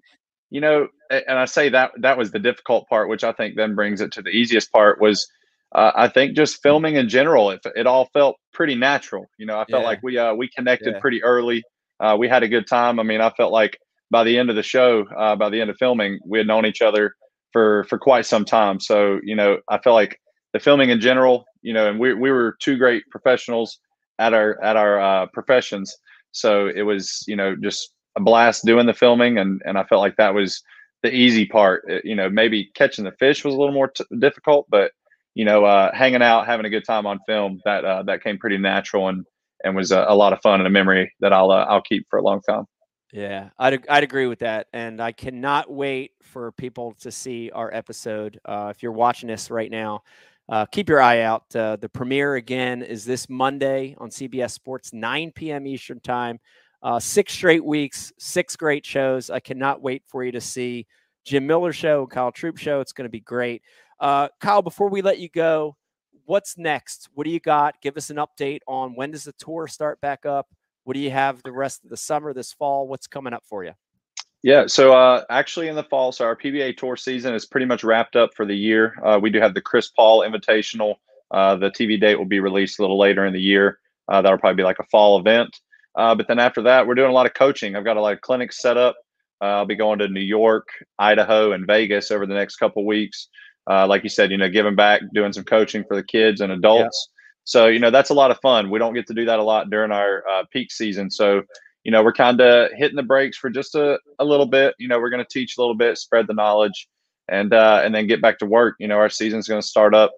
you know, and I say that that was the difficult part, which I think then brings it to the easiest part was uh, I think just filming in general, it, it all felt pretty natural. You know, I felt Yeah. like we uh, we connected Yeah. pretty early. Uh, we had a good time. I mean, I felt like by the end of the show, uh, by the end of filming, we had known each other for for quite some time. So you know, I felt like the filming in general, you know, and we we were two great professionals at our at our uh, professions. So it was you know just a blast doing the filming, and and I felt like that was the easy part. It- you know, maybe catching the fish was a little more t- difficult, but you know, uh, hanging out, having a good time on film, that uh, that came pretty natural and and was a, a lot of fun and a memory that I'll uh, I'll keep for a long time. Yeah, I'd I'd agree with that, and I cannot wait for people to see our episode. Uh, if you're watching this right now, uh, keep your eye out. Uh, the premiere again is this Monday on CBS Sports, 9 p.m. Eastern Time. Uh, six straight weeks, six great shows. I cannot wait for you to see Jim Miller show, Kyle Troup show. It's going to be great. Uh, Kyle, before we let you go, what's next? What do you got? Give us an update on when does the tour start back up? What do you have the rest of the summer, this fall? What's coming up for you? Yeah, so uh, actually in the fall, so our PBA Tour season is pretty much wrapped up for the year. Uh, we do have the Chris Paul Invitational. Uh, the TV date will be released a little later in the year. Uh, that'll probably be like a fall event. Uh, but then after that, we're doing a lot of coaching. I've got a lot of clinics set up. Uh, I'll be going to New York, Idaho, and Vegas over the next couple weeks. Uh, like you said, you know, giving back, doing some coaching for the kids and adults. So you know that's a lot of fun. We don't get to do that a lot during our uh, peak season. So you know we're kind of hitting the brakes for just a, a little bit. You know we're going to teach a little bit, spread the knowledge, and uh, and then get back to work. You know our season's going to start up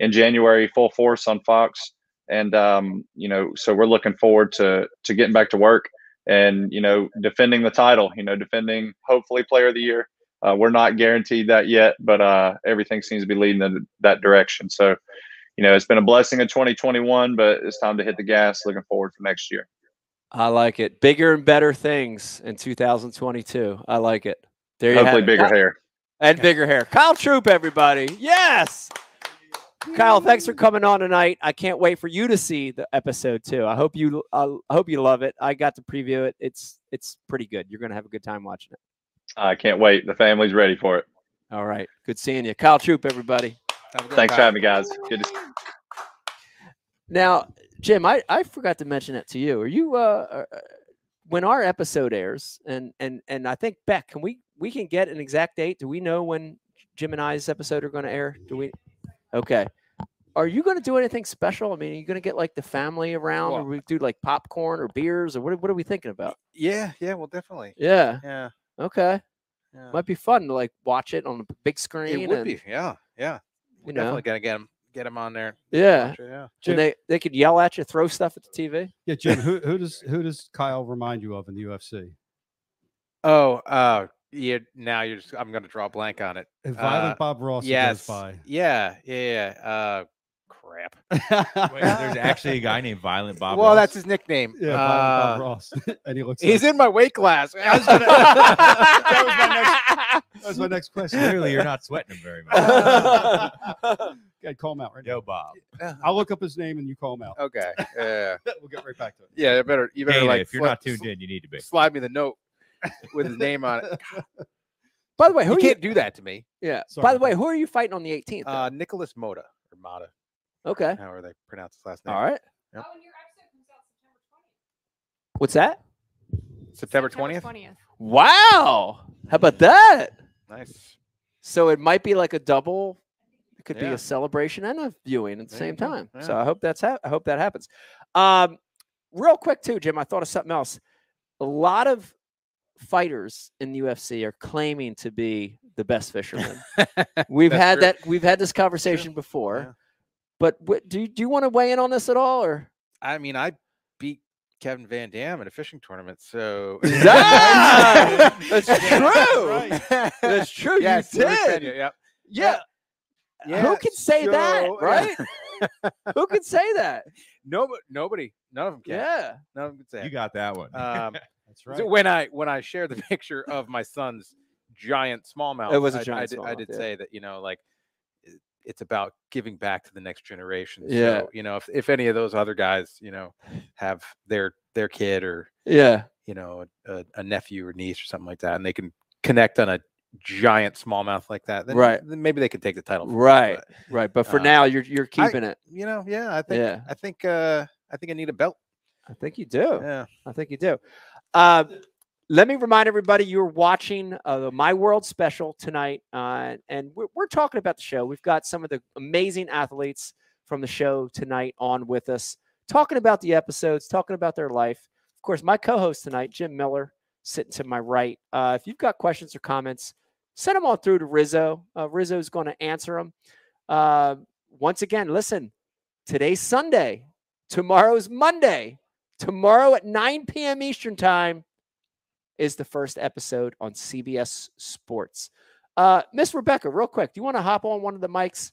in January, full force on Fox, and um, you know so we're looking forward to to getting back to work and you know defending the title. You know defending hopefully Player of the Year. Uh, we're not guaranteed that yet, but uh, everything seems to be leading in that direction. So you know, it's been a blessing in 2021, but it's time to hit the gas. Looking forward for next year. I like it. Bigger and better things in 2022. I like it. There you Hopefully, bigger hair. and bigger hair. Kyle Troup, everybody. Yes. Kyle, thanks for coming on tonight. I can't wait for you to see the episode too. I hope you uh, I hope you love it. I got to preview it. It's it's pretty good. You're gonna have a good time watching it. I can't wait. The family's ready for it. All right. Good seeing you. Kyle Troup, everybody. Thanks for having me, guys. Good to see Now, Jim, I, I forgot to mention that to you. Are you uh, uh uh, when our episode airs and and and I think Beck, can we we can get an exact date? Do we know when Jim and I's episode are going to air? Do we? Okay. Are you going to do anything special? I mean, are you going to get like the family around, or we do like popcorn or beers, or what? What are we thinking about? Yeah, yeah, well, definitely. Yeah. Yeah, Okay. yeah. Might be fun to like watch it on a big screen. It would and, be. Yeah, yeah. You We're know. definitely gonna get them get them on there. Yeah. Watch it, yeah. Jim- And they they could yell at you, throw stuff at the TV. Yeah, Jim. Who, who does who does Kyle remind you of in the UFC? Oh, uh, yeah. Now you're just. I'm gonna draw a blank on it. If Violent Uh, Bob Ross yes. goes by. Yeah, yeah, yeah. Uh, crap. [laughs] Wait, there's actually a guy named Violent Bob. well, Ross? that's his nickname. Yeah, Violent Bob Uh, Ross. [laughs] and he looks. He's like, in my weight class. [laughs] I gonna- that was my next. That was my next question. Clearly, you're not sweating him very much. Okay, call him out right now. Yo, Bob. I'll look up his name and you call him out. Okay. Yeah. we'll get right back to it. Yeah. Better. You better Dana, like. if you're flip- not tuned in, you need to be. Slide me the note with his name on it. [laughs] By the way, who you are can't do that to me. Yeah. Sorry By the way, that. who are you fighting on the 18th? then? Uh, Nicholas Motta or Mata, okay. however they pronounce his last name. All right. Yep. Oh, and your episode comes out September 20th. What's that? September twentieth. 20th. Wow. How about that? Nice. So it might be like a double. It could be a celebration and a viewing at the There same you go. time. So I hope that's ha- I hope that happens. Um, real quick too, Jim. I thought of something else. A lot of fighters in the UFC are claiming to be the best fishermen. [laughs] We've had true. that. We've had this conversation before. yeah. But what, do you, do you want to weigh in on this at all, or I mean, I beat Kevin VanDam in a fishing tournament, so [laughs] [laughs] Ah, that's true. That's true, you Yes, Luis did. Pena, Yep. yeah? Who can say that, so- right? Who can say that? Nobody, nobody, none of them can. Yeah. None of them can say. You it. got that one. Um, That's right. so when I when I shared the [laughs] picture of my son's giant smallmouth, It was a giant did, I smallmouth, did yeah. say that you know like it's about giving back to the next generation. Yeah. So, you know, if, if any of those other guys, you know, have their their kid or Yeah. you know a, a nephew or niece or something like that, and they can connect on a giant smallmouth like that, then, Right. then maybe they could take the title. Right, but, right. But for uh, now, you're you're I- keeping it. you know, yeah, I think, Yeah. I think, uh, I think I need a belt. I think you do. Yeah. I think you do. Uh, let me remind everybody you're watching uh, My World special tonight, uh, and we're, we're talking about the show. We've got some of the amazing athletes from the show tonight on with us, talking about the episodes, talking about their life. Of course, my co-host tonight, Jim Miller, sitting to my right. Uh, if you've got questions or comments, send them on through to Rizzo. Uh, Rizzo's going to answer them. Uh, once again, listen, today's Sunday, tomorrow's Monday. Tomorrow at 9 p.m. Eastern Time is the first episode on CBS Sports. Uh, Miss Rebecca, real quick, do you want to hop on one of the mics?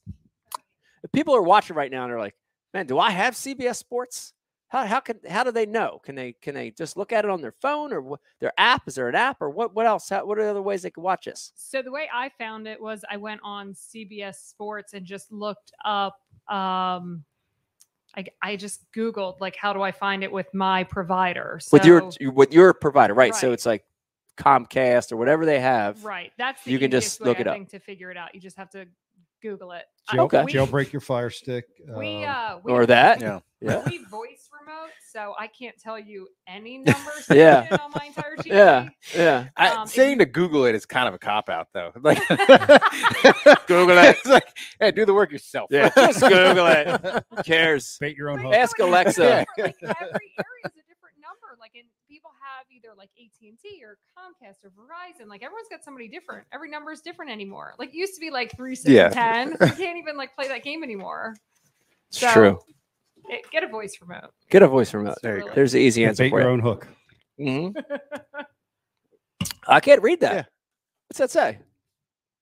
If people are watching right now and they're like, "Man, do I have CBS Sports?" How how can how do they know? Can they can they just look at it on their phone or what, their app? Is there an app or what what else? How, what are the other ways they can watch us? So the way I found it was I went on CBS Sports and just looked up. Um, I, I just Googled like how do I find it with my provider? So, with your with your provider, right? So it's like Comcast or whatever they have. right. That's the You can just easiest way, look I it up. to figure it out. You just have to Google it. Jail, Okay. we- Jailbreak your Fire Stick. We um, uh we Or that. Yeah. Yeah. we voice remote, so I can't tell you any [laughs] numbers. Yeah. yeah. On my entire TV. [laughs] Yeah. Yeah. I, Um, if saying you- to Google it is kind of a cop out, though. [laughs] Like Google it. It's like, hey, do the work yourself. Yeah, just Google it. Who cares? Bait your own hook. Ask Alexa. it's Like every area is a different number. Like, and people have either like AT and T or Comcast or Verizon. Like, everyone's got somebody different. Every number is different anymore. Like, it used to be like three, six, Yeah. ten. You can't even like play that game anymore. It's So, true. It, get a voice remote. Get a voice remote. There you go. There's the easy answer Bait for your you. own hook. Mhm. [laughs] I can't read that. Yeah. What's that say?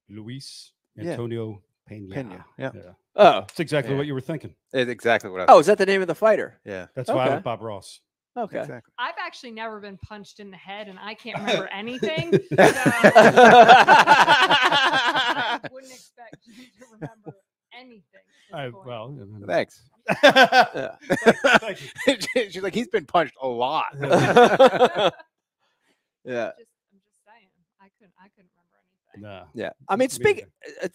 Luis Yeah. Antonio Pena. Pena, yeah. Oh, That's exactly Yeah. what you were thinking. It's exactly what I oh, is that the name of the fighter? Yeah. That's why I Okay. went Bob Ross. Okay. Exactly. I've actually never been punched in the head, and I can't remember [laughs] anything. [laughs] So I wouldn't expect you to remember anything. I, well, Thanks. Yeah. [laughs] Thank you. [laughs] She's like, he's been punched a lot. [laughs] yeah. just, I'm just saying, I couldn't, I couldn't remember anything. Nah. Yeah. I mean, Me speaking,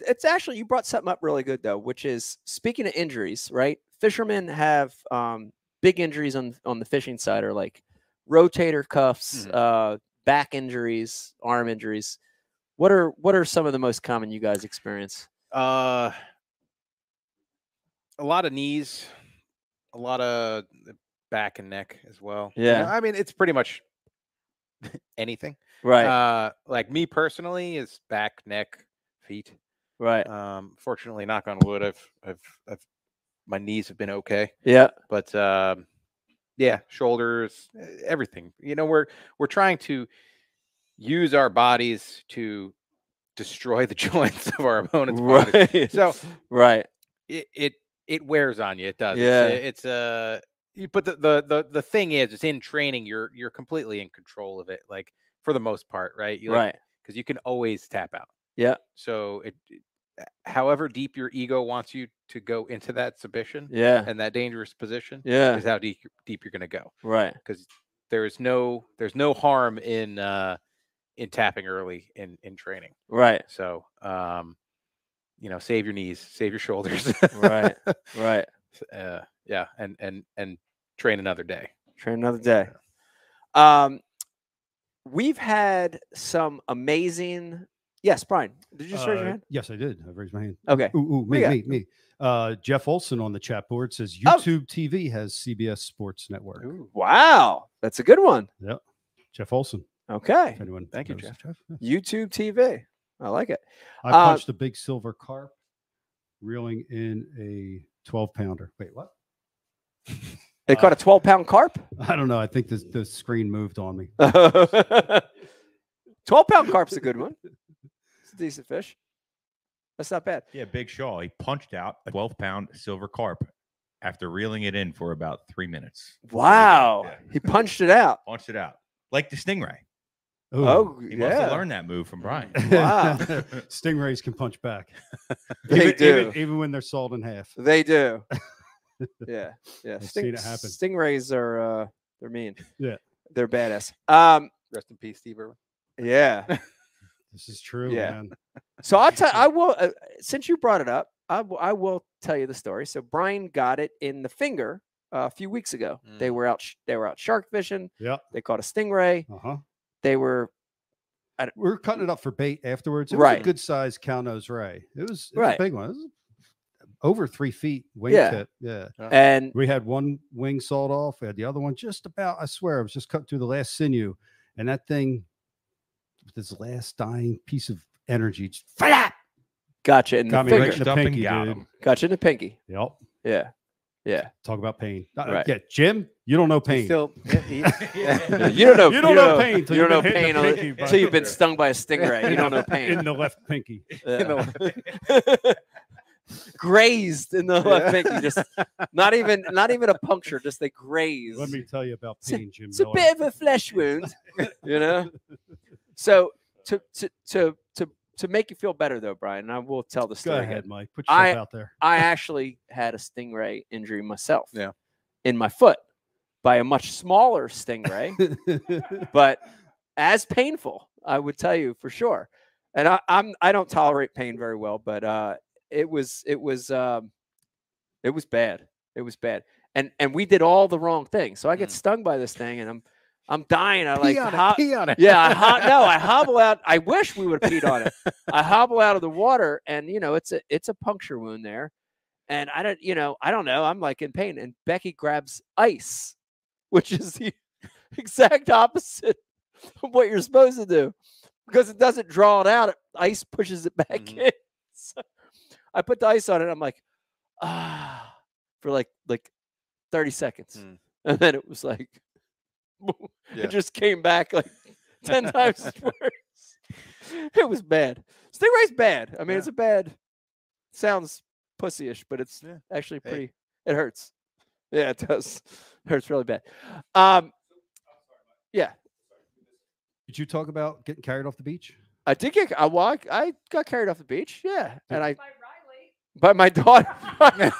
it's actually, you brought something up really good, though, which is speaking of injuries, right? Fishermen have um, big injuries on, on the fishing side, or like rotator cuffs, Mhm. uh, back injuries, arm injuries. What are what are some of the most common you guys experience? Uh, a lot of knees, a lot of back and neck as well. You know, Yeah. I mean, it's pretty much [laughs] anything. Right. Uh, like me personally is back, neck, feet. right. Um, fortunately, knock on wood, I've, I've, I've, my knees have been okay, yeah. but um, yeah, shoulders, e- everything. You know, we're we're trying to use our bodies to destroy the [laughs] joints of our opponent's. Right. So right. it it it wears on you. It does. Yeah. It's, a- uh you but the, the the the thing is it's in training you're you're completely in control of it like for the most part, right? You right. because you can always tap out. Yeah. So it it- however deep your ego wants you to go into that submission Yeah. and that dangerous position Yeah. is how deep deep you're going to go Right. because there is no there's no harm in uh in tapping early in in training. Right. So um you know, save your knees, save your shoulders. Right. Right. [laughs] uh, yeah, and and and train another day. Train another day. Um, we've had some amazing. Yes, Brian. Did you just raise your Uh, hand? Yes, I did. I raised my hand. Okay. Ooh, ooh, me, me, me. Uh, Jeff Olson on the chat board says Oh. YouTube TV has CBS Sports Network. Wow, that's a good one. Yep. Jeff Olson. Okay. If anyone Thank you, knows Jeff. yes. YouTube TV. I like it. I Uh, punched a big silver carp reeling in a 12 pounder. Wait, what? They caught a 12 pound carp. [laughs] I don't know. I think the, the screen moved on me. [laughs] 12 pound carp's a good one. It's a decent fish. That's not bad. Yeah, Big Shaw. He punched out a 12 pound silver carp after reeling it in for about three minutes. Wow. Yeah. He punched it out. Punched it out like the stingray. Ooh. Oh, He must have yeah. learned that move from Brian. [laughs] Wow. [laughs] Stingrays can punch back. [laughs] They even, do. Even, even when they're sawed in half. They do. Yeah. Yeah. I've seen it happen. Stingrays are uh they're mean. Yeah. They're badass. Um Rest in peace, Steve Irwin. yeah. This is true, Yeah. man. So I'll tell. I will. Uh, since you brought it up, I will- tell you the story. So Brian got it in the finger uh, a few weeks ago. They were out. sh- They were out shark fishing. Yeah. They caught a stingray. Uh huh. They were We were cutting it up for bait afterwards. It was Right. a good sized cow nose ray. It was, it was Right. a big one. It was over three feet wing Yeah. tip. Yeah. and We had one wing sawed off. We had the other one just about, I swear, it was just cut through the last sinew. And that thing, with its last dying piece of energy, just flap, gotcha in the got me right in the Reached up and pinky, got dude. him. Gotcha in the pinky. Yep. Yeah. Yeah. Talk about pain. Uh, Right. Yeah, Jim, you don't know pain. Still, yeah, Yeah, you don't know. You [laughs] don't know pain till You you've don't know been hit in pain the until- pinky until you've been stung by a stingray. You don't know pain. [laughs] in the left pinky. [laughs] Yeah. grazed in the left pinky. Just not even not even a puncture. Just a graze. Let me tell you about It's a- pain, Jim. It's a bit of a flesh wound, you know. So to to to to to make you feel better though, Brian, I will tell the story. Go story. ahead. Mike. Put yourself I out there. I actually had a stingray injury myself. Yeah. In my foot by a much smaller stingray, [laughs] but as painful, I would tell you for sure. And I, I'm I don't tolerate pain very well, but uh, it was it was um, it was bad. It was bad, and and we did all the wrong things. So I get stung by this thing, and I'm I'm dying. I like pee on hop- it. Pee on it. yeah, I ho- [laughs] no, I hobble out. I wish we would have peed on it. I hobble out of the water, and you know, it's a it's a puncture wound there, and I don't, you know, I don't know. I'm like in pain, and Becky grabs ice, which is the [laughs] exact opposite of what you're supposed to do, because it doesn't draw it out. it- Ice pushes it back Mhm. in. So [laughs] I put the ice on it. I'm like, ah, for like like 30 seconds, Mm. and then it was like, [laughs] Yeah. it just came back like 10 times worse. It was bad. Stingray's bad. I mean, Yeah. it's a bad. Sounds pussyish, but it's Yeah. actually Hey. pretty. It hurts. Yeah, it does. It [laughs] hurts really bad. Um, yeah, Did you talk about getting carried off the beach? I did get. I walk. I got carried off the beach. Yeah, and I By Riley. by my [laughs] daughter, [laughs]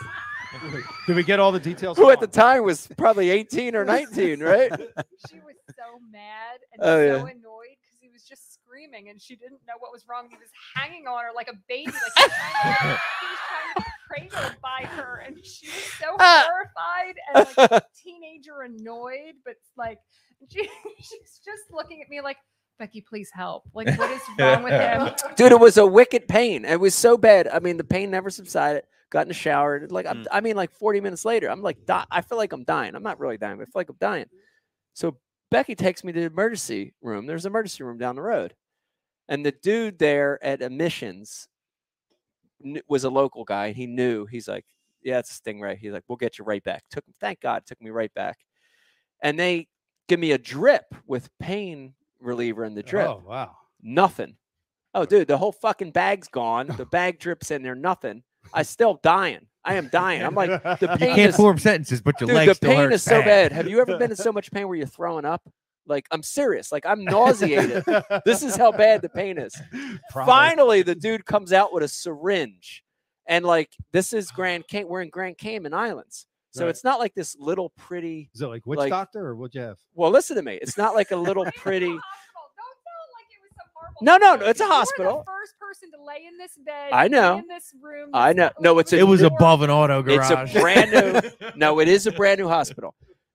Did we get all the details? who at the time was probably 18 or 19, right? She was so mad and Oh, so yeah. annoyed because he was just screaming and she didn't know what was wrong. He was hanging on her like a baby, like [laughs] he was trying to, he was trying to be cradled by her, and she was so Ah. [laughs] horrified and like [laughs] teenager annoyed, but like she, she's just looking at me like. Becky, please help. Like, what is wrong with him? Dude, it was a wicked pain. It was so bad. I mean, the pain never subsided. Got in the shower. Like, I'm, I mean, like 40 minutes later, I'm like, di- I feel like I'm dying. I'm not really dying, but I feel like I'm dying. So Becky takes me to the emergency room. There's an emergency room down the road. And the dude there at admissions kn- was a local guy. He knew. He's like, yeah, it's a stingray. He's like, we'll get you right back. Took thank God, took me right back. And they give me a drip with pain reliever in the drip. Oh wow. Nothing. Oh, dude, the whole fucking bag's gone. The [laughs] bag drips in there. Nothing. I still dying. I am dying. I'm like the pain. [laughs] You pain can't is, form sentences, but your dude, legs the still pain hurt is so bad. Have you ever been in [laughs] so much pain where you're throwing up? Like I'm serious. Like I'm nauseated. this is how bad the pain is. [laughs] Finally, the dude comes out with a syringe, and like this is [sighs] Grand Cayman. We're in Grand Cayman Islands, so Right. it's not like this little pretty. Is it like witch Like- doctor or what'd you have? Well, listen to me. It's not like a [laughs] little It's a pretty. hospital. Don't sound like it was some horrible No, no, no, it's a You were hospital. the first person to lay in this bed. I know. In this room. I know. No, it's a- It was horrible. above an auto garage. It's garage. a brand new. [laughs] No, it is a brand new hospital,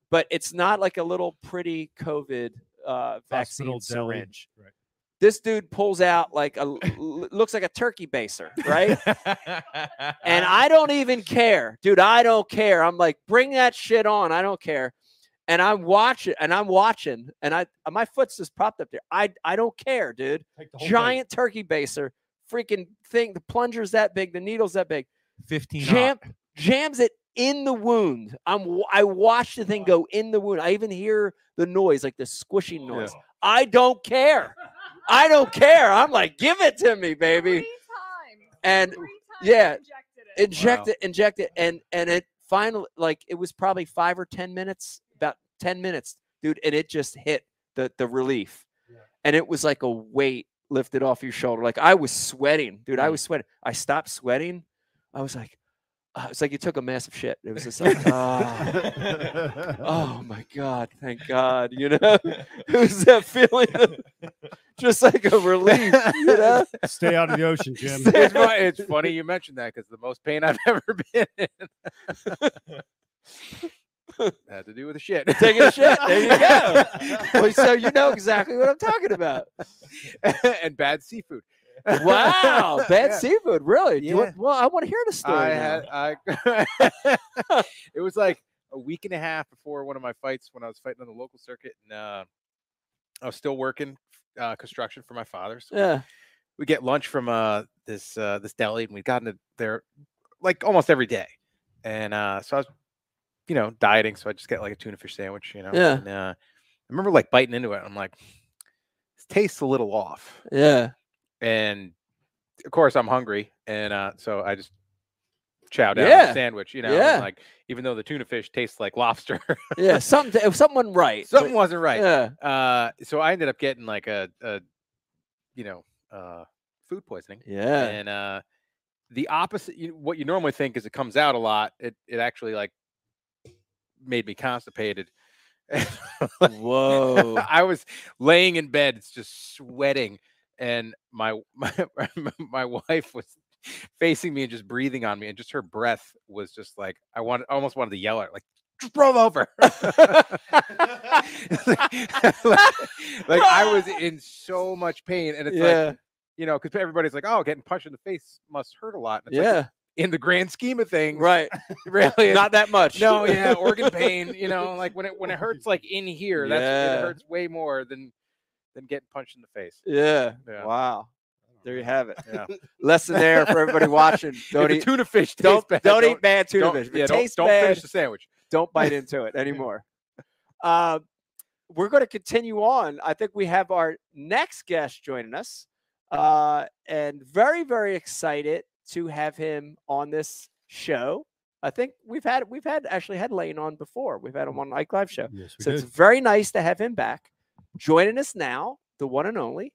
but it's not like a little pretty COVID uh, vaccine Hospital syringe. Right. This dude pulls out like a looks like a turkey baser, right? [laughs] and I don't even care, dude. I don't care. I'm like, bring that shit on. I don't care. And I'm watching, and I'm watching, and I my foot's just propped up there. I I don't care, dude. Take the whole Giant turkey baser, freaking thing. The plunger's that big, the needle's that big. 15 Jam, jams it in the wound. I'm I watch the thing go in the wound. I even hear the noise, like the squishing noise. I don't care. I don't care. I'm like, give it to me, baby. Three times. And Three times yeah, injected it. Inject it, inject it, and and it finally like it was probably five or ten minutes, about ten minutes, dude, and it just hit the the relief, and it was like a weight lifted off your shoulder. Like I was sweating, dude. I mm. was sweating. I stopped sweating. I was like, Uh, it's like you took a massive shit. It was just like, oh, [laughs] oh my god, thank God. You know, [laughs] it was that feeling of just like a relief. You know, Stay out of the ocean, [laughs] Jim. it's, funny, it's funny you mentioned that because the most pain I've ever been in had to do with a shit. taking a shit. There you go. Well, so you know exactly what I'm talking about. and bad seafood. Wow, [laughs] bad Yeah. seafood. Really? You want- Yeah. well, I want to hear the story. I had I [laughs] it was like a week and a half before one of my fights when I was fighting on the local circuit and uh, I was still working uh, construction for my father. So yeah. we get lunch from uh this uh this deli and we'd gotten it there like almost every day. And uh so I was you know dieting, so I just get like a tuna fish sandwich, you know. Yeah. And uh I remember like biting into it. I'm like, this tastes a little off. Yeah. And of course I'm hungry. And uh so I just chow down Yeah. the sandwich, you know. Yeah. Like even though the tuna fish tastes like lobster, Yeah. Something. If something right. something but- wasn't right. Yeah. Uh so I ended up getting like a, a you know, uh food poisoning Yeah. and uh the opposite you, what you normally think is it comes out a lot it it actually like made me constipated [laughs] Whoa. i was laying in bed it's just sweating and my [laughs] my my wife was facing me and just breathing on me and just her breath was just like i wanted I almost wanted to yell at her like just roll over [laughs] like, like i was [laughs] in so much pain and it's Yeah. like you know, because everybody's like, "Oh, getting punched in the face must hurt a lot." And it's like, Yeah. in the grand scheme of things, Right. really, Not that much. No, yeah, organ pain. You know, like when it when it hurts like in here, that's Yeah. it hurts way more than than getting punched in the face. Yeah. Yeah. Wow. There you have it. Yeah. [laughs] Lesson there for everybody watching. [laughs] Don't eat tuna fish [laughs] don't, bad, don't eat bad tuna don't- fish. Yeah, don't, don't bad, finish the sandwich. don't bite into it anymore. Uh, we're going to continue on. I think we have our next guest joining us, uh, and very, very excited to have him on this show. I think we've had we've had actually had Lane on before. We've had him on Ike Live Show, Yes, we so it's very nice to have him back. Joining us now, the one and only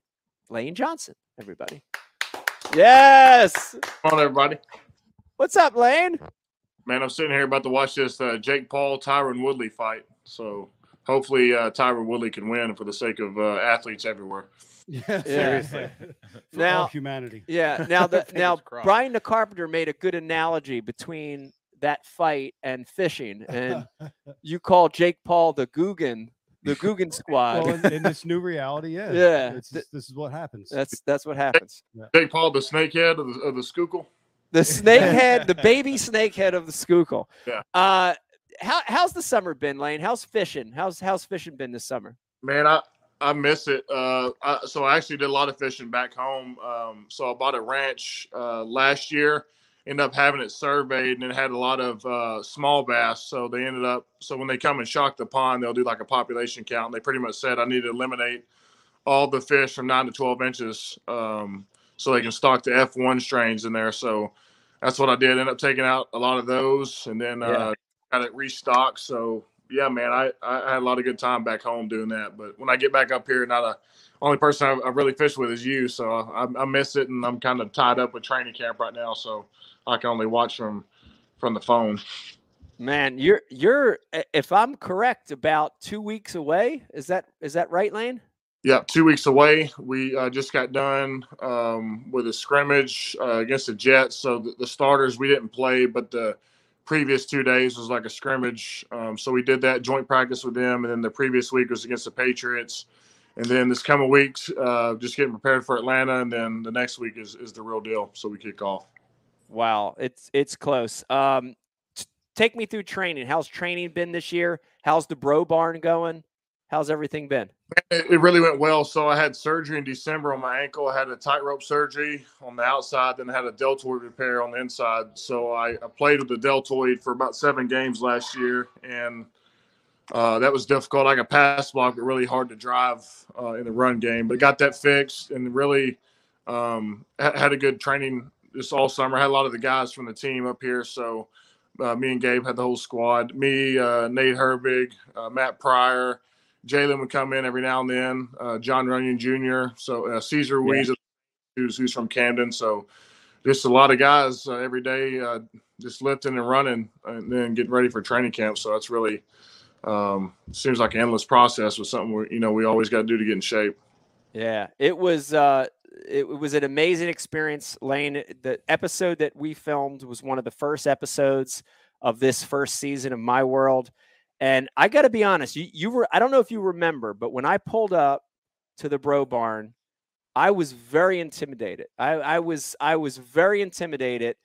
Lane Johnson. Everybody, yes. Come on, everybody. What's up, Lane? Man, I'm sitting here about to watch this uh, Jake Paul Tyron Woodley fight. So hopefully uh, Tyron Woodley can win for the sake of uh, athletes everywhere. Yeah, Seriously. [laughs] For Now- all humanity. Yeah. Now the [laughs] now crossed. Brian the Carpenter made a good analogy between that fight and fishing, and [laughs] you call Jake Paul the Guggen, [laughs] the Guggen squad. well, in, in this new reality, [laughs] yeah, Yeah, it's, th- this is what happens. that's that's what happens. Jake Paul, the snakehead of the, of the Schuylkill. The snakehead, the baby snakehead of the Schuylkill. Yeah. Uh, how how's the summer been, Lane? How's fishing? How's how's fishing been this summer? Man, I I miss it. Uh, I, so I actually did a lot of fishing back home. Um, so I bought a ranch uh, last year. Ended up having it surveyed, and it had a lot of uh, small bass. So they ended up. So when they come and shock the pond, they'll do like a population count. And they pretty much said I need to eliminate all the fish from nine to twelve inches, um, so they can stock the F one strains in there. So that's what I did. Ended up taking out a lot of those, and then Yeah. uh, got it restocked. So yeah, man, I, I had a lot of good time back home doing that. But when I get back up here, not a only person I, I really fish with is you. So I, I miss it, and I'm kind of tied up with training camp right now. So I can only watch from from the phone. Man, you're you're if I'm correct, about two weeks away. Is that is that right, Lane? Yeah, two weeks away. We uh, just got done um, with a scrimmage uh, against the Jets. So the, the starters we didn't play, but the previous two days was like a scrimmage. Um, so we did that joint practice with them, and then the previous week was against the Patriots. And then this coming week, uh, just getting prepared for Atlanta, and then the next week is is the real deal. So we kick off. Wow, it's it's close. Um, take me through training. How's training been this year? How's the Bro Barn going? How's everything been? It, it really went well. So I had surgery in December on my ankle. I had a tightrope surgery on the outside, then I had a deltoid repair on the inside. So I, I played with the deltoid for about seven games last year, and uh, that was difficult. I could pass block, but really hard to drive uh, in the run game. But got that fixed, and really um, had a good training this all summer. I Had a lot of the guys from the team up here, so uh, me and Gabe had the whole squad. Me, uh, Nate Herbig, uh, Matt Pryor. Jalen would come in every now and then. Uh, Jon Runyan Jr. So uh, Cesar Ruiz, who's who's from Camden. So just a lot of guys uh, every day, uh, just lifting and running, and then getting ready for training camp. So that's really um, seems like an endless process with something we, you know we always got to do to get in shape. Yeah, it was uh it was an amazing experience, Lane. The episode that we filmed was one of the first episodes of this first season of My World. And I got to be honest, you, you were, I don't know if you remember, but when I pulled up to the Bro Barn, I was very intimidated. I, I was, I was very intimidated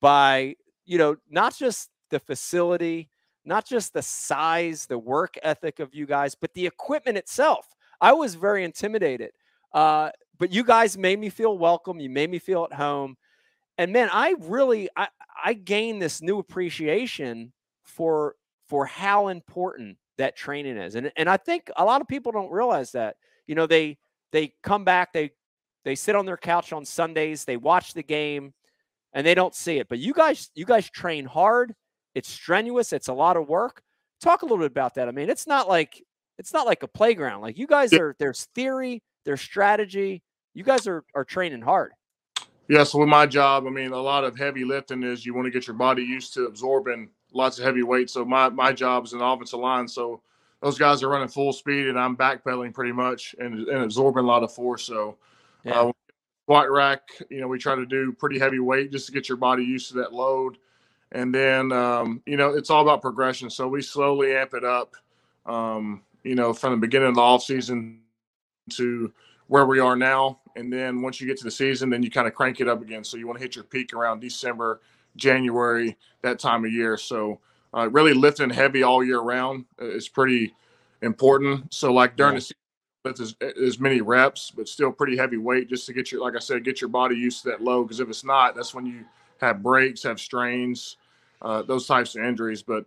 by, you know, not just the facility, not just the size, the work ethic of you guys, but the equipment itself. I was very intimidated. Uh, but you guys made me feel welcome. You made me feel at home. And man, I really I, I gained this new appreciation for for how important that training is. And and I think a lot of people don't realize that. You know, they they come back, they they sit on their couch on Sundays, they watch the game, and they don't see it. But you guys, you guys train hard. It's strenuous. It's a lot of work. Talk a little bit about that. I mean, it's not like it's not like a playground. Like you guys are there's theory, there's strategy. You guys are are training hard. Yeah, so with my job, I mean, a lot of heavy lifting is you want to get your body used to absorbing lots of heavy weight. So my my job is an offensive line. So those guys are running full speed, and I'm backpedaling pretty much and, and absorbing a lot of force. So Yeah. uh, squat rack, you know, we try to do pretty heavy weight just to get your body used to that load. And then, um, you know, it's all about progression. So we slowly amp it up, um, you know, from the beginning of the off season to where we are now. And then once you get to the season, then you kind of crank it up again. So you want to hit your peak around December, January, that time of year. So uh, really lifting heavy all year round is pretty important. So like during the season, lift as, as many reps, but still pretty heavy weight just to get your, like I said, get your body used to that load. Because if it's not, that's when you have breaks, have strains, uh, those types of injuries. But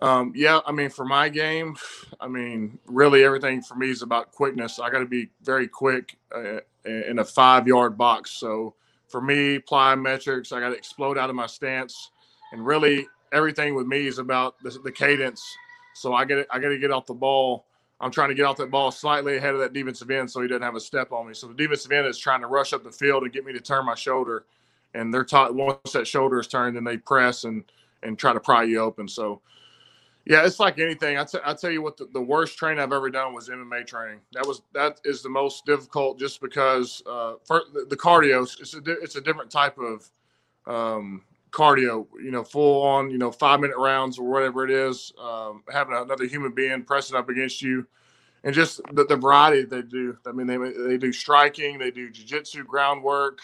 um, yeah, I mean, for my game, I mean, really everything for me is about quickness. I got to be very quick uh, in a five yard box. So for me, plyometrics, I got to explode out of my stance, and really everything with me is about the, the cadence. So I get I got to get off the ball. I'm trying to get off that ball slightly ahead of that defensive end so he doesn't have a step on me. So the defensive end is trying to rush up the field and get me to turn my shoulder. And they're taught once that shoulder is turned, then they press and and try to pry you open. So yeah, it's like anything. I, t- I tell you what, the, the worst training I've ever done was MMA training. That was that is the most difficult, just because uh, for the, cardio, it's a di- it's a different type of um, cardio. You know, full on, you know, five minute rounds or whatever it is. Um, having another human being pressing up against you, and just the, the variety they do. I mean, they they do striking, they do jiu-jitsu groundwork,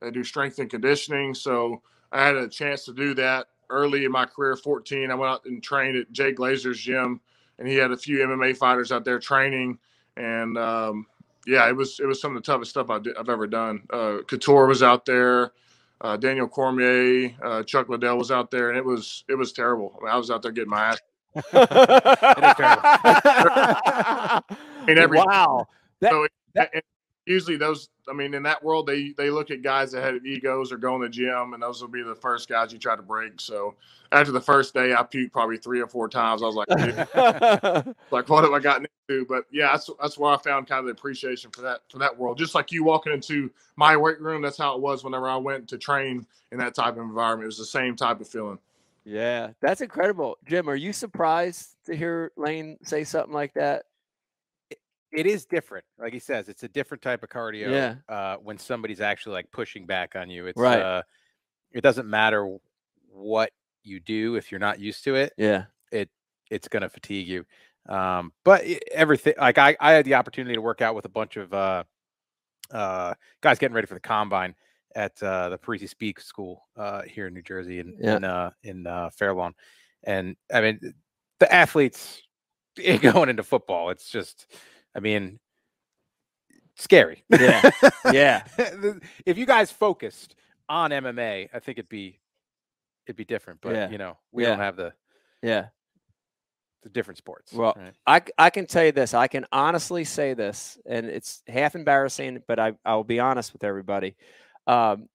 they do strength and conditioning. So I had a chance to do that early in my career, 14. I went out and trained at Jay Glazer's gym, and he had a few MMA fighters out there training. And um, yeah, it was it was some of the toughest stuff I I've ever done. Uh, Couture was out there, uh, Daniel Cormier, uh, Chuck Liddell was out there, and it was it was terrible. I, mean, I was out there getting my ass. [laughs] [laughs] I mean, every wow. That, so and usually those i mean in that world they they look at guys that have egos or go in the gym and those will be the first guys you try to break. So after the first day i puked probably three or four times. I was like "Dude, [laughs] like what have i gotten into? But yeah that's that's where i found kind of the appreciation for that for that world. Just like you walking into my weight room that's how it was whenever i went to train in that type of environment. It was the same type of feeling. Yeah, that's incredible. Jim, are you surprised to hear Lane say something like that? It is different. Like he says, it's a different type of cardio. Yeah. Uh, when somebody's actually like pushing back on you, it's Right. uh, it doesn't matter what you do if you're not used to it. Yeah. It it's gonna fatigue you. Um, but everything like I I had the opportunity to work out with a bunch of uh uh guys getting ready for the combine at uh the Parisi Speed School uh here in New Jersey in Yeah. in uh in uh Fairlawn. And I mean the athletes [laughs] going into football, it's just I mean scary. Yeah. [laughs] Yeah. If you guys focused on MMA, I think it'd be it'd be different. But Yeah. you know, we Yeah. don't have the Yeah. the different sports. Well, right? I, I can tell you this. I can honestly say this, and it's half embarrassing, but I, I'll be honest with everybody. Um,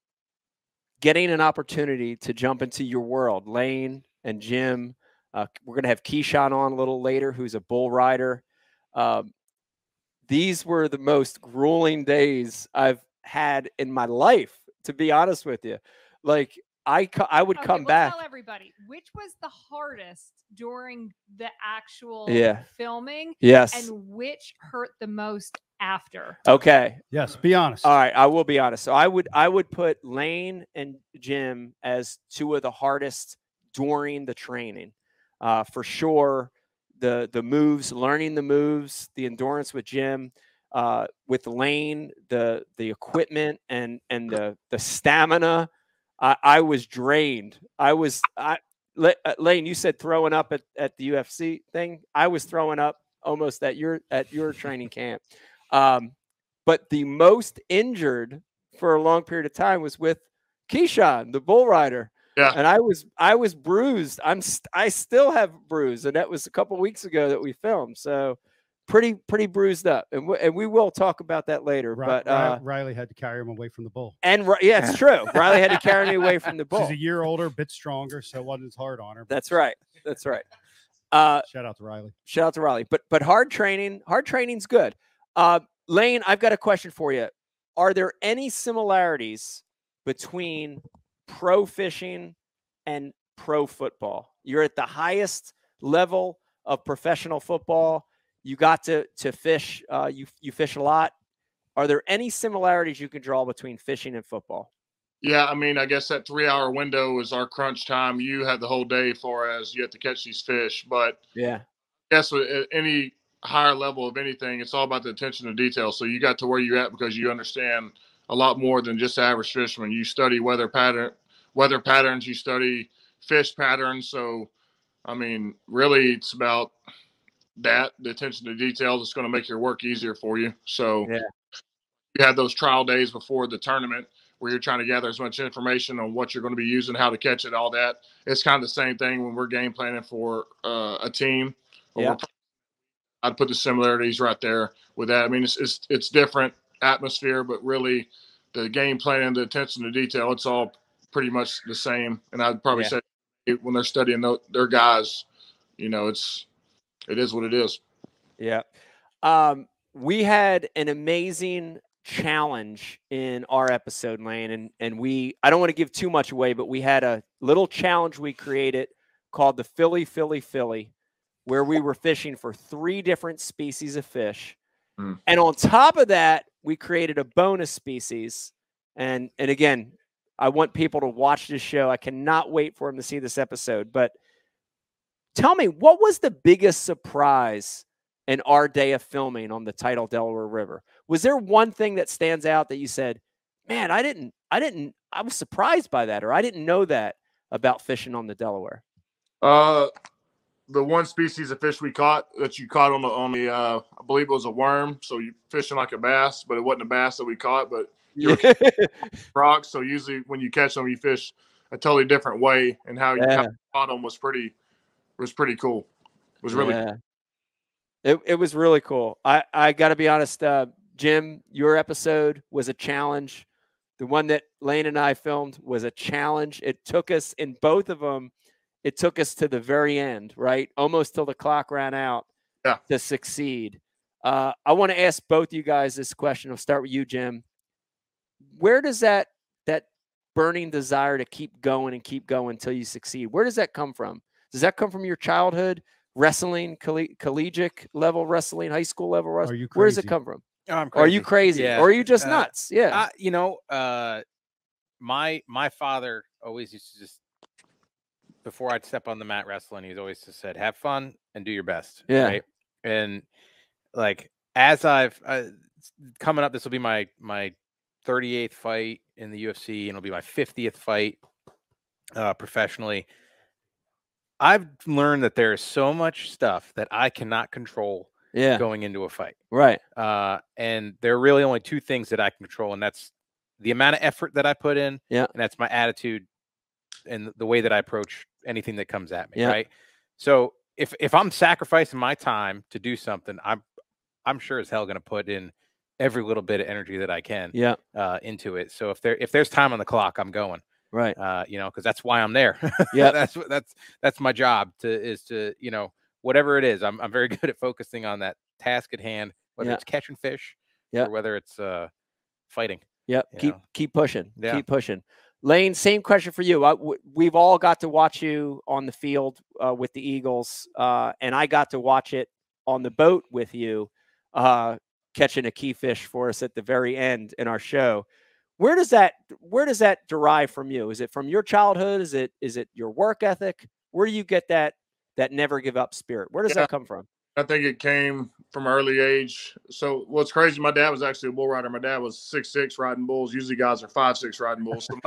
getting an opportunity to jump into your world, Lane and Jim. Uh, we're going to have Keyshawn on a little later, who's a bull rider. Um, these were the most grueling days I've had in my life To be honest with you, like I co- I would Okay, come well, back. Tell everybody which was the hardest during the actual Yeah. filming. Yes. And which hurt the most after. Okay. Yes, be honest. All right, I will be honest. So I would I would put Lane and Jim as two of the hardest during the training. Uh, for sure, the the moves, learning the moves, the endurance with Jim, uh, with Lane, the the equipment and and the the stamina. I, I was drained. I was I uh, Lane. You said throwing up at, at the UFC thing. I was throwing up almost at your at your training [laughs] camp. Um, but the most injured for a long period of time was with Keyshawn, the bull rider. Yeah. And I was I was bruised. I'm st- I still have bruised, and that was a couple weeks ago that we filmed. So pretty pretty bruised up, and we, and we will talk about that later. Ri- but uh, Riley had to carry him away from the bull. and Ri- yeah, it's true. [laughs] Riley had to carry me away from the bull. She's a year older, a bit stronger, so it wasn't as hard on her. but That's right. That's right. Uh, Shout out to Riley. Shout out to Riley. But but hard training, hard training's good. Uh, Lane, I've got a question for you. Are there any similarities between pro fishing and pro football? You're at the highest level of professional football. You got to to fish. Uh, you you fish a lot. Are there any similarities you can draw between fishing and football? Yeah, I mean, I guess that three hour window is our crunch time. You have the whole day for as you have to catch these fish. But Yeah. Guess any higher level of anything, it's all about the attention to detail. So you got to where you're at because you understand a lot more than just average fisherman. You study weather pattern, weather patterns. You study fish patterns. So, I mean, really, it's about that the attention to detail that's going to make your work easier for you. So, Yeah. you have those trial days before the tournament where you're trying to gather as much information on what you're going to be using, how to catch it, all that. It's kind of the same thing when we're game planning for uh, a team. or Yeah. I'd put the similarities right there with that. I mean, it's it's it's different atmosphere, but really, the game plan, the attention to detail, it's all pretty much the same. And I'd probably Yeah. say when they're studying their guys, you know, it's it is what it is. Yeah. Um, we had an amazing challenge in our episode, Lane, and and we I don't want to give too much away, but we had a little challenge we created called the Philly Philly Philly, where we were fishing for three different species of fish. Mm. And on top of that, we created a bonus species. And and again, I want people to watch this show. I cannot wait for them to see this episode. But tell me, what was the biggest surprise in our day of filming on the tidal Delaware River? Was there one thing that stands out that you said, "Man, I didn't, I didn't, I was surprised by that, or I didn't know that about fishing on the Delaware"? Uh, the one species of fish we caught that you caught on the on the uh, I believe it was a worm. So you fishing like a bass, but it wasn't a bass that we caught, but you [laughs] rocks. So usually when you catch them, you fish a totally different way, and how you Yeah. caught them was pretty was pretty cool. It was really Yeah. It, it was really cool. I, I got to be honest, uh, Jim, your episode was a challenge. The one that Lane and I filmed was a challenge. It took us in both of them. It took us to the very end, right? Almost till the clock ran out Yeah. to succeed. Uh, I want to ask both you guys this question. I'll start with you, Jim. Where does that that burning desire to keep going and keep going until you succeed? Where does that come from? Does that come from your childhood? wrestling, colle- collegiate level wrestling, high school level wrestling? you Where does it come from? Oh, I'm Are you crazy? Yeah. Or are you just Uh, nuts? Yeah. I- you know, uh, my my father always used to just before I'd step on the mat wrestling, he's always just said, "Have fun and do your best." Yeah. Right? And like as I've uh, coming up, this will be my my 38th fight in the UFC, and it'll be my 50th fight uh, professionally. I've learned that there is so much stuff that I cannot control Yeah. going into a fight. Right. Uh, and there are really only two things that I can control, and that's the amount of effort that I put in, Yeah. and that's my attitude and the way that I approach anything that comes at me. Yeah. Right. So if if I'm sacrificing my time to do something, I'm I'm sure as hell going to put in every little bit of energy that I can Yeah. uh, into it. So if there if there's time on the clock, I'm going. Right. Uh, you know, because that's why I'm there. [laughs] yeah, that's that's that's my job to is to you know whatever it is. I'm I'm very [laughs] good at focusing on that task at hand, whether Yeah. it's catching fish Yeah. or whether it's uh fighting. Yep. Keep know. keep pushing. Yeah. Keep pushing. Lane, same question for you. I, w- we've all got to watch you on the field uh, with the Eagles, uh, and I got to watch it on the boat with you, uh, catching a key fish for us at the very end in our show. Where does that Where does that derive from you? Is it from your childhood? Is it Is it your work ethic? Where do you get that that never give up spirit? Where does Yeah. that come from? I think it came from early age. So what's crazy, my dad was actually a bull rider. My dad was six six riding bulls. Usually guys are five six riding bulls. So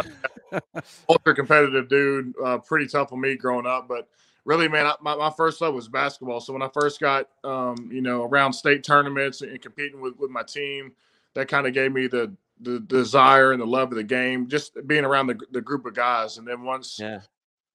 dad, [laughs] ultra competitive dude, uh, pretty tough on me growing up. But really, man, I, my, my first love was basketball. So when I first got, um, you know, around state tournaments and competing with, with my team, that kind of gave me the, the desire and the love of the game, just being around the, the group of guys. And then once Yeah.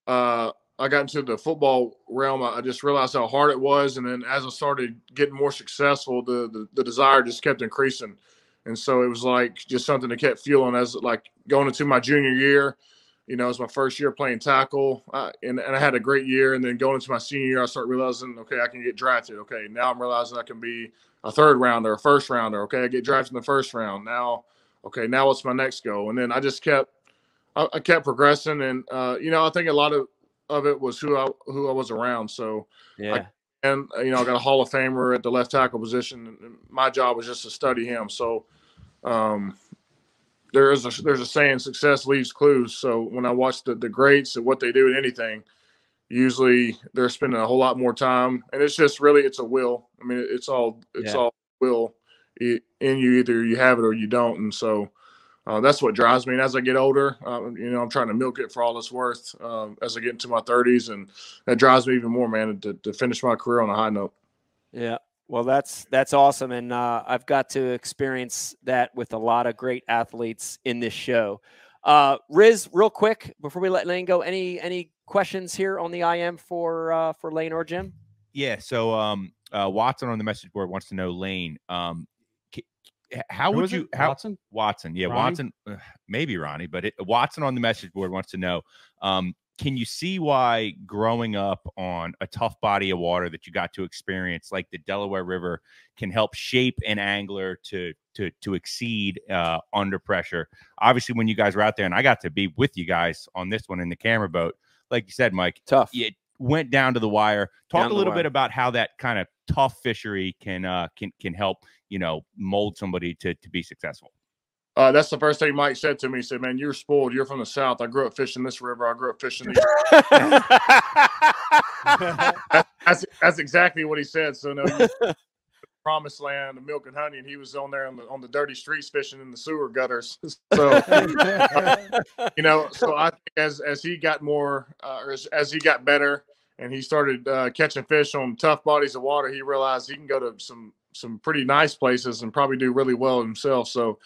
uh, I got into the football realm, I just realized how hard it was. And then as I started getting more successful, the, the, the desire just kept increasing. And so it was like just something that kept fueling as like going into my junior year, you know, it was my first year playing tackle and, and I had a great year. And then going into my senior year, I started realizing, okay, I can get drafted. Okay. Now I'm realizing I can be a third rounder, a first rounder. Okay. I get drafted in the first round. Now, okay, now what's my next goal? And then I just kept, I, I kept progressing. And, uh, you know, I think a lot of, of it was who I, who I was around. So, Yeah. and uh, you know, I got a Hall of Famer at the left tackle position. And my job was just to study him. So, um, there is a there's a saying, success leaves clues. So when I watch the the greats and what they do in anything, usually they're spending a whole lot more time, and it's just really it's a will. I mean, it's all it's Yeah. all will in you. Either you have it or you don't, and so. Uh, that's what drives me. And as I get older, uh, you know, I'm trying to milk it for all it's worth um, as I get into my 30s, and that drives me even more, man, to, to finish my career on a high note. Yeah. Well, that's that's awesome, and uh, I've got to experience that with a lot of great athletes in this show. Uh, Riz, real quick before we let Lane go, any any questions here on the IM for uh, for Lane or Jim? Yeah. So um, uh, Watson on the message board wants to know Lane. Um, k- h- how would you? How, Watson? Watson. Yeah, Ronnie? Watson. uh, maybe Ronnie, but it, Watson on the message board wants to know. Um, can you see why growing up on a tough body of water that you got to experience, like the Delaware River, can help shape an angler to to to exceed uh, under pressure? Obviously, when you guys were out there, and I got to be with you guys on this one in the camera boat, like you said, Mike, tough. It went down to the wire. Talk Down a little bit about how that kind of tough fishery can uh, can can help you know mold somebody to to be successful. Uh, that's the first thing Mike said to me. He said, "Man, you're spoiled. You're from the south. I grew up fishing this river. I grew up fishing these." [laughs] [laughs] that's that's exactly what he said. So no, you, [laughs] promised land, the milk and honey, and he was on there on the on the dirty streets fishing in the sewer gutters. So you know, so I think as as he got more, uh, or as, as he got better, and he started uh, catching fish on tough bodies of water, he realized he can go to some some pretty nice places and probably do really well himself. So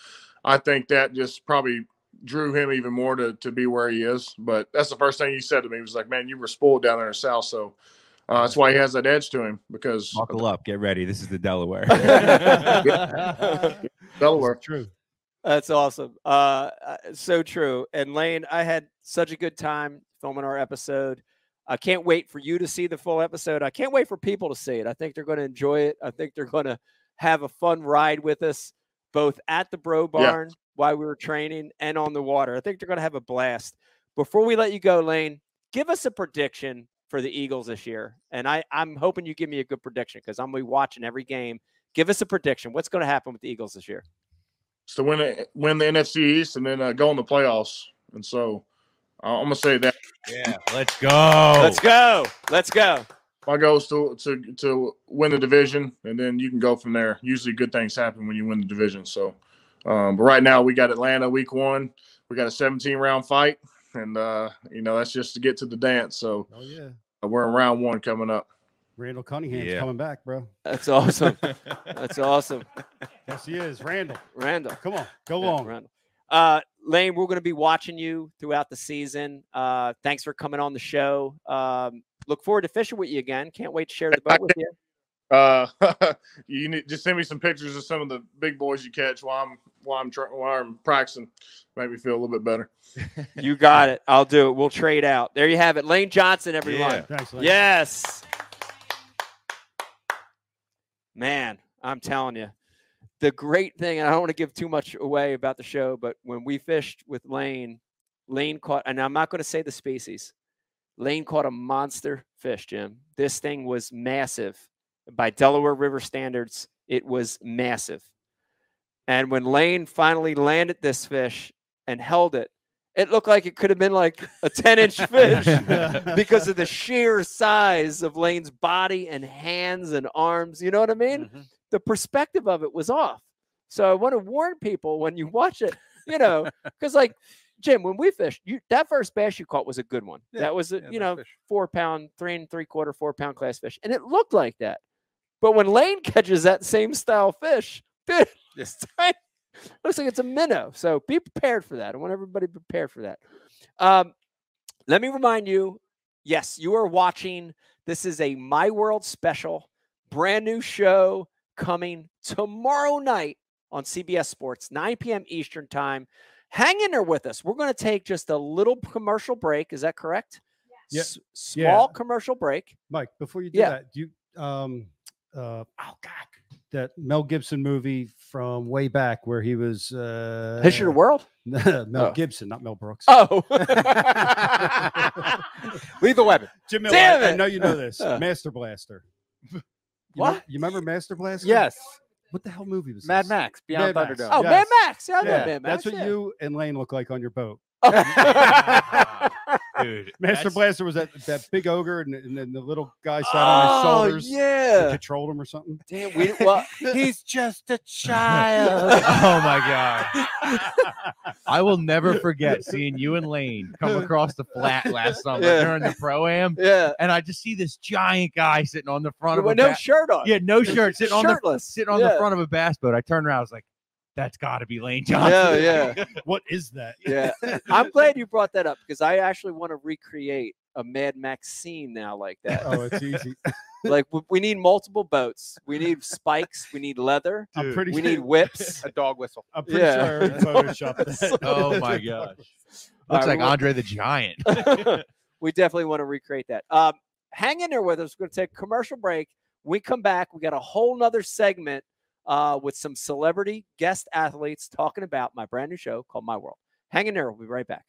I think that just probably drew him even more to, to be where he is. But that's the first thing he said to me. He was like, "Man, you were spoiled down there in the South." So uh, that's why he has that edge to him because Buckle up, get ready. This is the Delaware. [laughs] [laughs] Delaware. True. That's awesome. Uh, uh, so true. And Lane, I had such a good time filming our episode. I can't wait for you to see the full episode. I can't wait for people to see it. I think they're going to enjoy it. I think they're going to have a fun ride with us, both at the Bro Barn while we were training and on the water. I think they're going to have a blast. Before we let you go, Lane, give us a prediction for the Eagles this year. And I, I'm hoping you give me a good prediction because I'm going to be watching every game. Give us a prediction. What's going to happen with the Eagles this year? to win win the NFC East and then uh, go in the playoffs. And so I'm gonna say that. Yeah, let's go. Let's go. Let's go. My goal is to to to win the division, and then you can go from there. Usually, good things happen when you win the division. So, um, but right now we got Atlanta week one. We got a 17 round fight, and uh, you know that's just to get to the dance. So, oh yeah, we're in round one coming up. Randall Cunningham's Yeah. coming back, bro. That's awesome. [laughs] That's awesome. Yes, he is. Randall. Randall. Come on. Go Yeah, on. Randall. Uh, Lane, we're going to be watching you throughout the season. Uh, thanks for coming on the show. Um, look forward to fishing with you again. Can't wait to share the boat with you. [laughs] Uh, [laughs] you need just send me some pictures of some of the big boys you catch while I'm while I'm trying while I'm practicing. Make me feel a little bit better. [laughs] You got it. I'll do it. We'll trade out. There you have it. Lane Johnson, everyone. Yeah. Thanks, Lane. Yes. Man, I'm telling you, the great thing, and I don't want to give too much away about the show, but when we fished with Lane, Lane caught, and I'm not going to say the species. Lane caught a monster fish, Jim. This thing was massive. By Delaware River standards, it was massive. And when Lane finally landed this fish and held it, it looked like it could have been like a 10 inch [laughs] fish [laughs] because of the sheer size of Lane's body and hands and arms. You know what I mean? Mhm. The perspective of it was off. So I want to warn people when you watch it, you know, [laughs] because like Jim, when we fished, you that first bass you caught was a good one. Yeah, that was a yeah, you know fish. four pound, three and three quarter, four pound class fish, and it looked like that. But when Lane [laughs] catches that same style fish, dude, tiny. looks like it's a minnow. So be prepared for that. I want everybody prepared for that. Um, let me remind you, yes, you are watching. This is a My World special, brand new show coming tomorrow night on CBS Sports, 9 p.m. Eastern time. Hang in there with us. We're going to take just a little commercial break. Is that correct? Yeah. S- Yeah. small commercial break. Mike, before you do Yeah. that, do you um uh oh god that Mel Gibson movie from way back where he was uh History of the world? [laughs] Mel Oh. Gibson, not Mel Brooks. Oh. [laughs] [laughs] Lethal Weapon. Jim Miller, Damn I, I know you know this. Master Blaster. You What? you remember Master Blaster? Yes. What the hell movie was Mad this? Max. Beyond Mad Max. Thunderdome. Oh, Yes. Mad Max. Yeah, I Yeah, Mad Max. that's what yeah. you and Lane look like on your boat. [laughs] [laughs] Dude, [laughs] Master that's- Blaster was that that big ogre, and, and then the little guy sat on his Oh, shoulders. and yeah. controlled him or something. Damn, we well, [laughs] He's just a child. [laughs] oh my god! I will never forget seeing you and Lane come across the flat last summer Yeah. during the pro am, yeah. and I just see this giant guy sitting on the front of a no ba- shirt on. yeah, no shirt, sitting on the Shirtless. sitting on Yeah. the front of a bass boat. I turned around, I was like, "That's got to be Lane Johnson." Yeah, yeah. [laughs] What is that? Yeah. [laughs] I'm glad you brought that up because I actually want to recreate a Mad Max scene now like that. Oh, it's easy. [laughs] like we, we need multiple boats. We need spikes. We need leather. I'm pretty. We sure, need whips. a dog whistle. I'm pretty Yeah. sure I already oh my gosh! Looks right, like we- Andre the Giant. we definitely want to recreate that. Um, hang in there with us. We're going to take a commercial break. When we come back. We got a whole nother segment uh, with some celebrity guest athletes talking about my brand new show called My World. Hang in there. We'll be right back.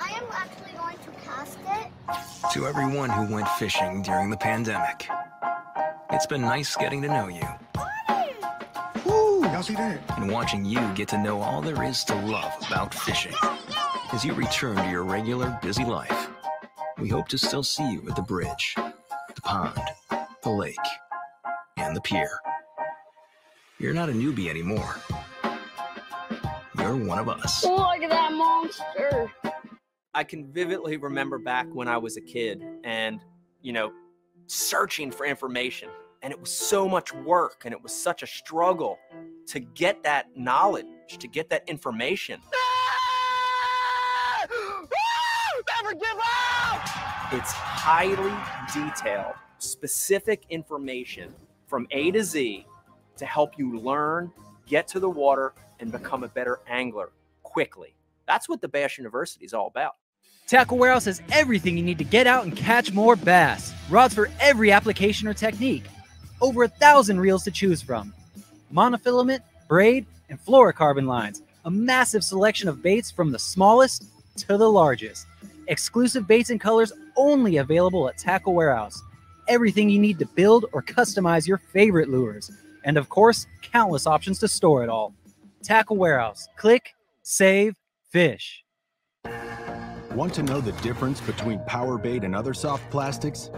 I am actually going to cast it. To everyone who went fishing during the pandemic, it's been nice getting to know you Ooh, y'all and watching you get to know all there is to love about fishing. As you return to your regular, busy life, we hope to still see you at the bridge, the pond, the lake, and the pier. You're not a newbie anymore. You're one of us. Look at that monster. I can vividly remember back when I was a kid and, you know, searching for information. And it was so much work and it was such a struggle to get that knowledge, to get that information. Never give up! It's highly detailed, specific information from A to Z to help you learn, get to the water, and become a better angler quickly. That's what the Bass University is all about. Tackle Warehouse has everything you need to get out and catch more bass. Rods for every application or technique. Over a thousand reels to choose from. Monofilament, braid, and fluorocarbon lines. A massive selection of baits from the smallest to the largest. Exclusive baits and colors only available at Tackle Warehouse. Everything you need to build or customize your favorite lures. And of course, countless options to store it all. Tackle Warehouse. Click, save, fish. Want to know the difference between power bait and other soft plastics?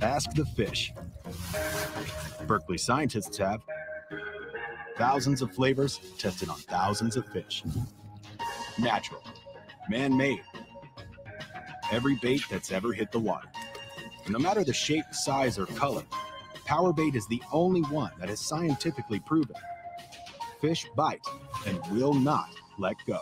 Ask the fish. Berkley scientists have thousands of flavors tested on thousands of fish. Natural, man made. Every bait that's ever hit the water. No matter the shape, size, or color, Power Bait is the only one that is scientifically proven. Fish bite and will not let go.